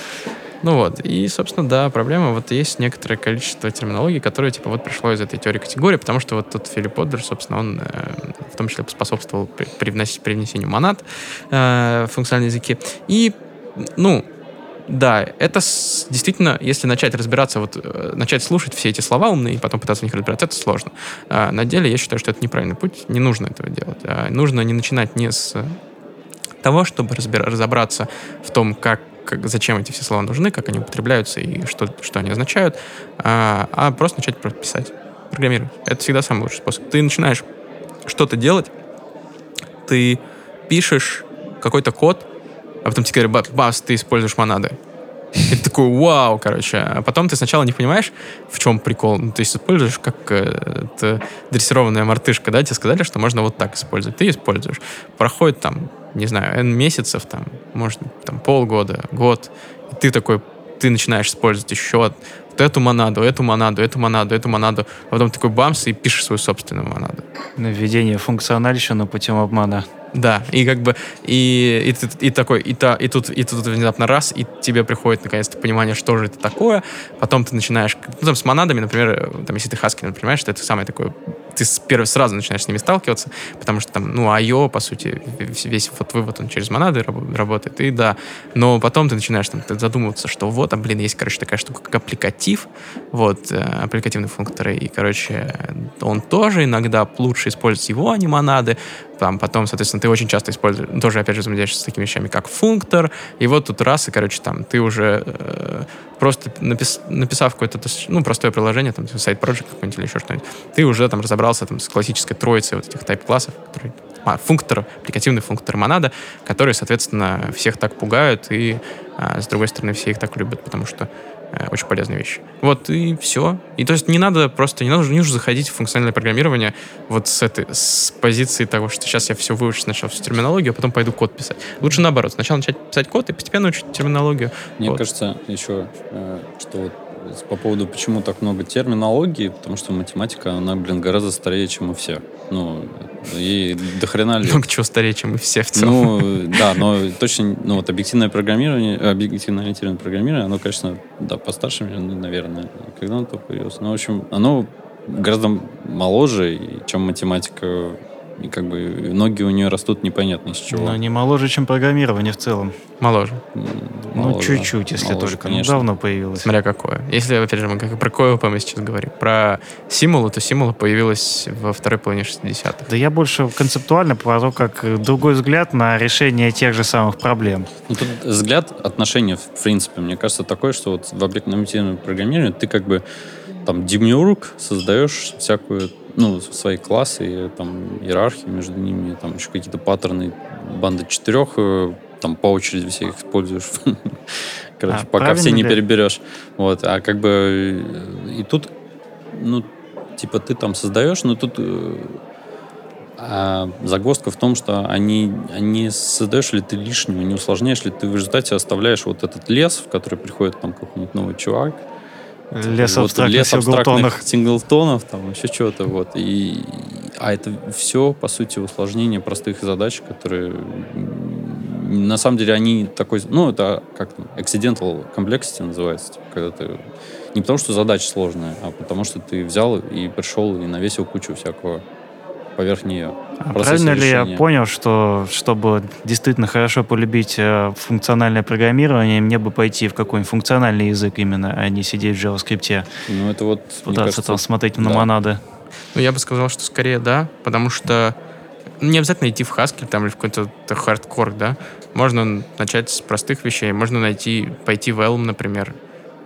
Ну вот, и, собственно, да, проблема, вот есть некоторое количество терминологий, которые, типа, вот пришло из этой теории категории, потому что вот тот Филипп Оддер, собственно, он э, в том числе способствовал при, при внос- при внесению монад э, в функциональные языки. И, ну, да, это с- действительно, если начать разбираться, вот э, начать слушать все эти слова умные и потом пытаться в них разбираться, это сложно. А на деле я считаю, что это неправильный путь, не нужно этого делать. А нужно не начинать не с того, чтобы разбира- разобраться в том, как, как- зачем эти все слова нужны, как они употребляются и что, что они означают, а, а просто начать писать, программировать. Это всегда самый лучший способ. Ты начинаешь что-то делать, ты пишешь какой-то код, а потом тебе говорят, «Ба- бас, ты используешь монады. И ты такой, вау, короче. А потом ты сначала не понимаешь, в чем прикол. Ну, ты используешь как э, дрессированная мартышка, да, тебе сказали, что можно вот так использовать. Ты используешь. Проходит там, не знаю, N месяцев, там, может, там, полгода, год. И ты такой, ты начинаешь использовать еще вот эту монаду, эту монаду, эту монаду, эту монаду. А потом такой бамс и пишешь свою собственную монаду. Введение функциональщины путем обмана. Да, и как бы, и, и, и такой, и, та, и, тут, и тут внезапно раз, и тебе приходит наконец-то понимание, что же это такое, потом ты начинаешь, ну там с монадами, например, э, там если ты Haskell, понимаешь, что это самое такое, ты с первого сразу начинаешь с ними сталкиваться, потому что там, ну, IO, по сути, весь- вот вывод, он через монады рабо- работает, и да, но потом ты начинаешь там задумываться, что вот, а, блин, есть, короче, такая штука, как аппликатив, вот, э, аппликативные функторы, и, короче, он тоже иногда лучше использовать его, а не монады, там потом, соответственно, ты очень часто используешь, ну, тоже, опять же, взаимодействуешь с такими вещами, как функтор, и вот тут раз, и, короче, там, ты уже э, просто напис- написав какое-то, ну, простое приложение, там, сайт project какой-нибудь или еще что-нибудь, ты уже там разобрался там с классической троицей вот этих тайп-классов, которые а, функтор, аппликативный функтор монада, которые, соответственно, всех так пугают, и, а, с другой стороны, все их так любят, потому что очень полезная вещь. Вот и все. И то есть не надо просто, не нужно, не нужно заходить в функциональное программирование вот с этой, с позиции того, что сейчас я все выучу сначала всю терминологию, а потом пойду код писать. Лучше наоборот, сначала начать писать код и постепенно учить терминологию. Мне Вот. кажется, еще, э, что по поводу, почему так много терминологии, потому что математика, она, блин, гораздо старее, чем мы все. Ну, и до хрена лет. Много чего старее, чем мы все в целом. Ну, да, но точно, ну, вот объективное программирование, объективно ориентированное программирование, оно, конечно, да, постарше ну, наверное, когда оно только появилось. Ну, в общем, оно гораздо моложе, чем математика, и как бы ноги у нее растут непонятно из чего. Но не моложе, чем программирование в целом. Моложе. М, Ну, моложе. чуть-чуть, если Моложе, только. Ну, конечно. давно появилось. Смотря какое. Если, опять же, мы как про КОП мы сейчас говорим. Про Симулу, то Симула появилась во второй половине 60-х. Да я больше концептуально про то, как другой взгляд на решение тех же самых проблем. Ну, тут взгляд, отношение, в принципе, мне кажется, такое, что вот в объектно-ориентированном программировании ты как бы там демиург создаешь всякую, ну, свои классы, и, там, иерархии между ними, там еще какие-то паттерны, банда четырех, э, там по очереди все их используешь. Короче, А пока все не ли- переберешь. Вот, а как бы э, и тут, ну, типа ты там создаешь, но тут э, а загвоздка в том, что они, они создаешь ли ты лишнего, не усложняешь ли ты в результате оставляешь вот этот лес, в который приходит там какой-нибудь новый чувак. Лес Вот абстрактных лес абстрактных синглтонов. там еще чего-то. Вот. И, а это все, по сути, усложнение простых задач, которые на самом деле они такой, ну, это как там, accidental complexity называется, типа, когда ты не потому, что задача сложная, а потому, что ты взял и пришел и навесил кучу всякого поверх нее. А правильно ли я решения. понял, что чтобы действительно хорошо полюбить э, функциональное программирование, мне бы пойти в какой-нибудь функциональный язык именно, а не сидеть в JavaScript, Ну, это вот, пытаться кажется, там смотреть на да. монады? Ну, я бы сказал, что скорее да, потому что не обязательно идти в Haskell там или в какой-то хардкор, да. Можно начать с простых вещей, можно найти, пойти в Elm, например,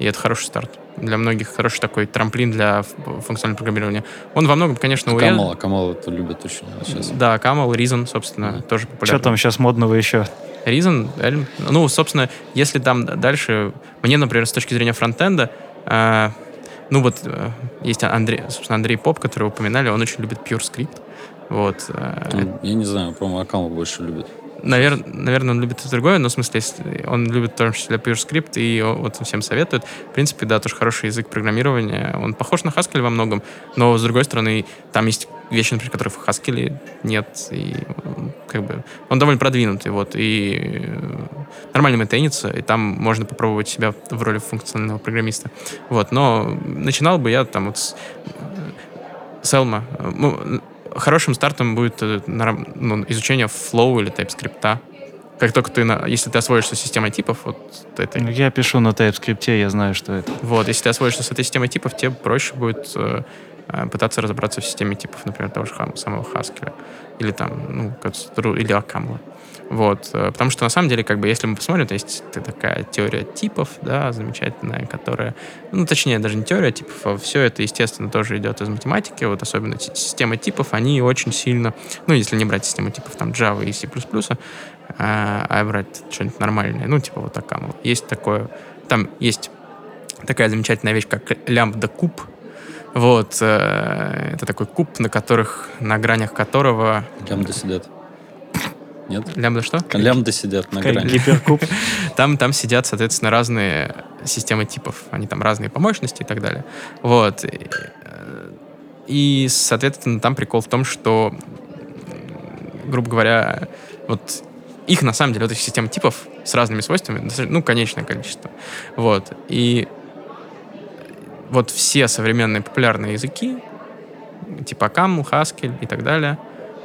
и это хороший старт. Для многих хороший такой трамплин для функционального программирования. Он во многом, конечно, урез- Камала, Камала это любят очень сейчас. Да, Camel, Reason, собственно, Да. тоже популярный. Что там сейчас модного еще? Reason, Elm. Ну, собственно, если там дальше... Мне, например, с точки зрения фронтенда, э, ну вот э, есть Андрей, собственно, Андрей Поп, который упоминали, он очень любит PureScript. Вот. э, Ну, Я не знаю, по-моему, Акамал больше любит. Навер- наверное, он любит и другое, но в смысле, он любит в том числе PureScript, и вот всем советует. В принципе, да, тоже хороший язык программирования. Он похож на Haskell во многом, но, с другой стороны, там есть вещи, например, которых в Haskell нет, и как бы он довольно продвинутый, вот, и э, нормально мейнтейнится, и там можно попробовать себя в роли функционального программиста. Вот, но начинал бы я там вот с, с Elm. Ну, хорошим стартом будет э, ну, изучение Flow или TypeScript. Как только ты, если ты освоишься системой типов, вот этой, Ну, Я пишу на TypeScript, я знаю, что это. вот, если ты освоишься с этой системой типов, тебе проще будет э, э, пытаться разобраться в системе типов, например, того же самого Haskell или там, ну, или Акамла. Вот, э, потому что на самом деле, как бы, если мы посмотрим, то есть такая теория типов, да, замечательная, которая, ну, точнее, даже не теория типов, а все это, естественно, тоже идет из математики, вот особенно си- системы типов, они очень сильно, ну, если не брать систему типов там Java и C++, а, а брать что-нибудь нормальное, ну, типа вот Акамла. Есть такое, там есть такая замечательная вещь, как лямбда-куб. Вот, э, это такой куб, на которых, на гранях которого... Лямбда сидят. Нет? Лямбда что? Лямбда сидят на грани. гиперкуб. Там, там сидят, соответственно, разные системы типов. Они там разные по мощности и так далее. Вот. И, э, И, соответственно, там прикол в том, что, грубо говоря, вот их, на самом деле, вот этих систем типов с разными свойствами, ну, конечное количество. Вот. И вот все современные популярные языки, типа Camel, Haskell и так далее,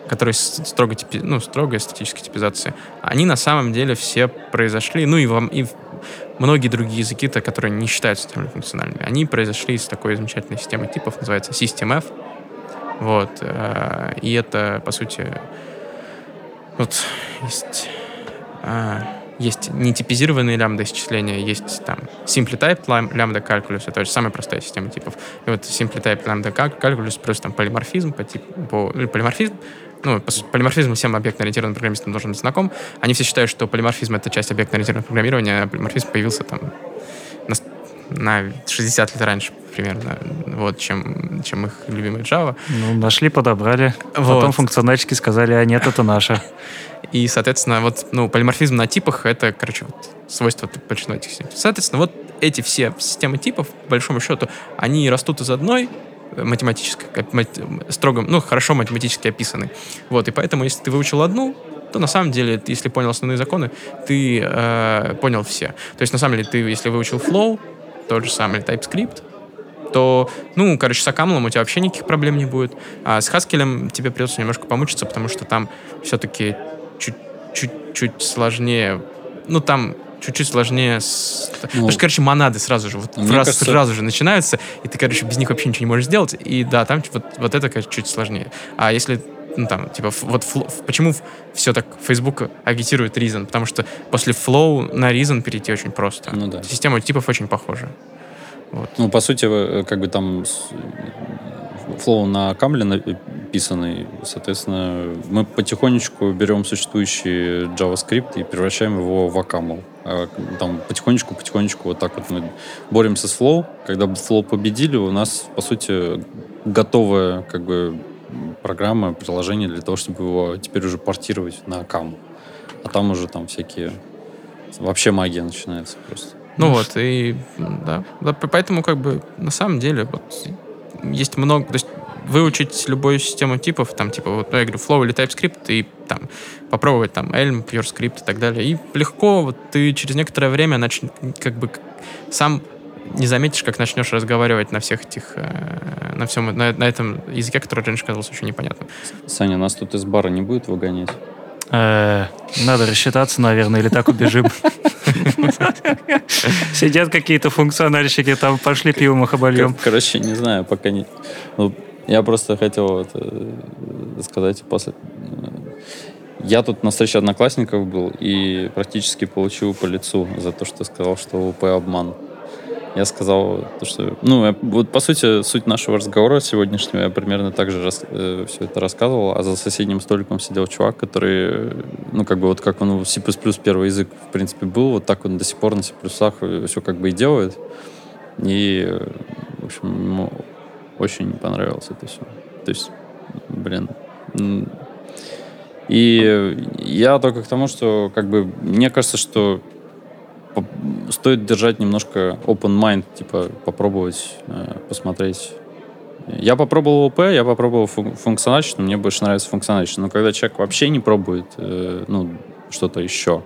которые строго, типи, ну, строгой статической типизации, они на самом деле все произошли, ну и, вам, и многие другие языки-то, которые не считаются системами функциональными, они произошли из такой замечательной системы типов, называется SystemF. Вот. э, И это, по сути, вот есть, а, есть нетипизированные лямбда исчисления, есть там simply typed лям- лямбда calculus, это очень самая простая система типов. И вот simply typed лямбда cal- calculus плюс там полиморфизм по типу, по, полиморфизм, ну, по сути, полиморфизм всем объектно-ориентированным программистам должен быть знаком. Они все считают, что полиморфизм — это часть объектно-ориентированного программирования, а полиморфизм появился там на на 60 лет раньше примерно, вот, чем, чем их любимый Java. Ну, нашли, подобрали. Вот. Потом функциональщики сказали, а нет, это наше. И, соответственно, вот, ну, полиморфизм на типах — это, короче, вот, свойство большинства этих систем. Соответственно, вот эти все системы типов, по большому счету, они растут из одной математической, как мат- строго, ну, хорошо математически описанной. Вот, и поэтому, если ты выучил одну, то на самом деле, если понял основные законы, ты э, понял все. То есть, на самом деле, ты, если выучил Flow, тот же самый TypeScript, то, ну, короче, с Акамлом у тебя вообще никаких проблем не будет. А с Haskell тебе придется немножко помучиться, потому что там все-таки чуть-чуть сложнее. Ну, там чуть-чуть сложнее. С... Ну, Потому что, короче, монады сразу же, вот раз, кажется- сразу же начинаются, и ты, короче, без них вообще ничего не можешь сделать. И да, там вот, вот это, конечно, чуть сложнее. А если ну, там, типа, вот почему все так Facebook агитирует Reason? Потому что после Flow на Reason перейти очень просто. Ну да. Система типов очень похожа. Вот. Ну, по сути, э, как бы там флоу на камле написанный, соответственно, мы потихонечку берем существующий JavaScript и превращаем его в акамл. Там потихонечку-потихонечку вот так вот мы боремся с Flow. Когда Flow победили, у нас, по сути, готовая как бы программа, приложение для того, чтобы его теперь уже портировать на акамл. А там уже там всякие... Вообще магия начинается просто. Ну вот, и да. Поэтому, как бы, на самом деле, вот есть много. То есть выучить любую систему типов, там, типа, вот, ну, я говорю, Flow или TypeScript, и там попробовать там Elm, PureScript и так далее. И легко, вот ты через некоторое время нач... как бы сам не заметишь, как начнешь разговаривать на всех этих, э, на всем, на, на этом языке, который раньше казался очень непонятным. Саня, нас тут из бара не будет выгонять? Э, Надо рассчитаться, наверное, или так убежим. Сидят какие-то функциональщики, там пошли пивом их обольем. Кор- Короче, не знаю, пока не... Ну, я просто хотел э, сказать после... э, Я тут на встрече одноклассников был и практически получил по лицу за то, что сказал, что УП обман. Я сказал, то, что... Ну, я- вот по сути, суть нашего разговора сегодняшнего, я примерно так же все это рассказывал, а за соседним столиком сидел чувак, который, э, ну, как бы вот как он C++ первый язык, в принципе, был, вот так он до сих пор на C++ все как бы и делает. И, э, в общем, ему очень понравилось это все. То есть, блин. И э, я только к тому, что, как бы, мне кажется, что стоит держать немножко open mind, типа, попробовать, э, посмотреть. Я попробовал ОП, я попробовал фун- функциональщину, мне больше нравится функциональщина. Но когда человек вообще не пробует, э, ну, что-то еще,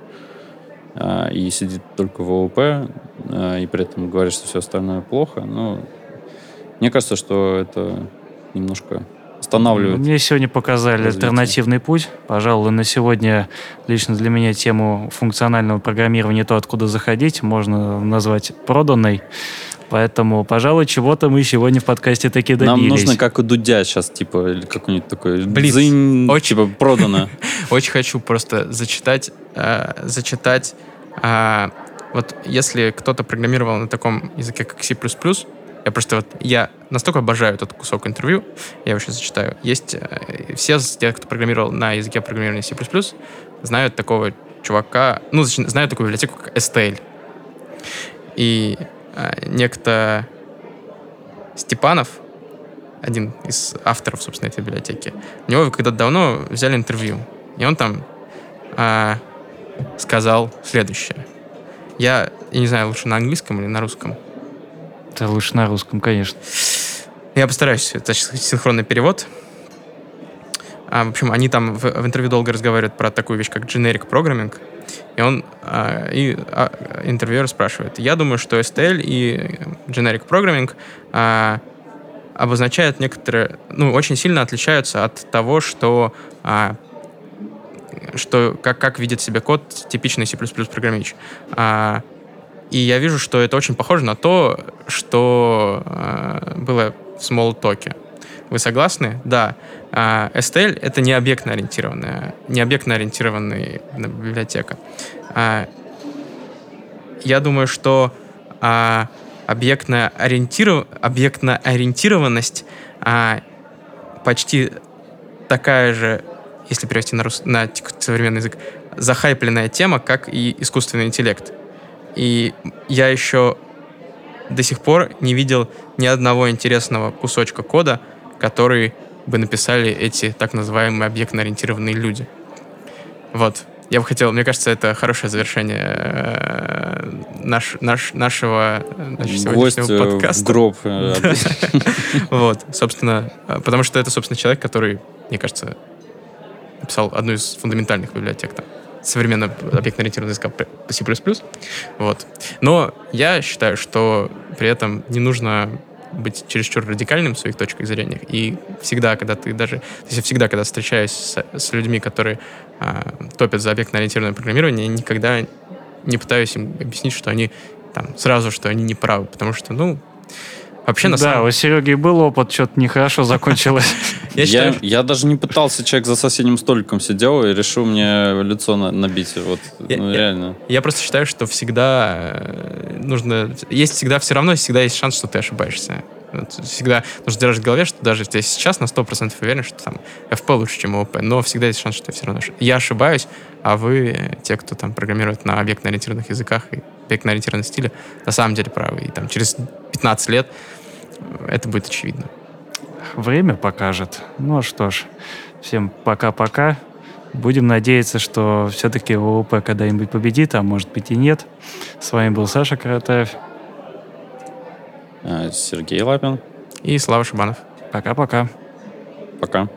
э, и сидит только в ООП, э, и при этом говорит, что все остальное плохо, ну, мне кажется, что это немножко останавливает. Мне сегодня показали развитие. альтернативный путь. Пожалуй, на сегодня лично для меня тему функционального программирования, то, откуда заходить, можно назвать проданной. Поэтому, пожалуй, чего-то мы сегодня в подкасте таки добились. Нам нужно, как у Дудя сейчас, типа, или какой-нибудь такой Блиц. дзынь, Очень. типа, продано. Очень хочу просто зачитать, э, зачитать. э, вот если кто-то программировал на таком языке, как C++, я просто вот, я настолько обожаю этот кусок интервью, я его сейчас зачитаю. Есть э, все тех, кто программировал на языке программирования C++, знают такого чувака, ну, знают такую библиотеку, как STL. И э, некто Степанов, один из авторов, собственно, этой библиотеки, у него когда-то давно взяли интервью. И он там а, сказал следующее. Я, я не знаю, лучше на английском или на русском. Это лучше на русском, конечно. Я постараюсь, это синхронный перевод. А, в общем, они там в, в интервью долго разговаривают про такую вещь, как generic programming. И он, а, и а, интервьюер спрашивает, я думаю, что STL и generic programming а, обозначают некоторые, ну, очень сильно отличаются от того, что, а, что как, как видит себя код типичный C++ программист. А, и я вижу, что это очень похоже на то, что э, было в Smalltalk. Вы согласны? Да. А, STL — это не объектно-ориентированная, не объектно-ориентированная библиотека. А, я думаю, что а, объектная ориентиров... объектно-ориентированность а, почти такая же, если перевести на, рус... на современный язык, захайпленная тема, как и искусственный интеллект. И я еще до сих пор не видел ни одного интересного кусочка кода, который бы написали эти так называемые объектно-ориентированные люди. Вот. Я бы хотел, мне кажется, это хорошее завершение э, наш, наш, нашего значит, Гость сегодняшнего э, в подкаста. гроб. э, Вот, собственно, э, потому что это, собственно, человек, который, мне кажется, написал одну из фундаментальных библиотек там, современно объектно-ориентированного языка C++. Вот. Но я считаю, что при этом не нужно быть чересчур радикальным в своих точках зрения. И всегда, когда ты даже... То есть всегда, когда встречаюсь с, с людьми, которые а, топят за объектно-ориентированное программирование, я никогда не пытаюсь им объяснить, что они там сразу, что они не правы, потому что, ну, вообще на да, самом у Сереги был опыт, что-то нехорошо закончилось. Я Я, считаю, я даже не пытался, человек за соседним столиком сидел и решил мне лицо на- набить. Вот, Я- ну, реально. Я просто считаю, что всегда э, нужно... Есть всегда, все равно всегда есть шанс, что ты ошибаешься. Всегда нужно держать в голове, что даже если я сейчас на 100% уверен, что там FP лучше, чем ОП, но всегда есть шанс, что я все равно ошибаюсь. Я ошибаюсь, а вы, э, те, кто там программирует на объектно-ориентированных языках и объектно-ориентированном стиле, на самом деле правы. И там через 15 лет э, это будет очевидно. Время покажет. Ну что ж, всем пока-пока. Будем надеяться, что все-таки ООП когда-нибудь победит, а может быть и нет. С вами был Саша Каратаев. А, Сергей Лапин. И Слава Шибанов. Пока-пока. Пока.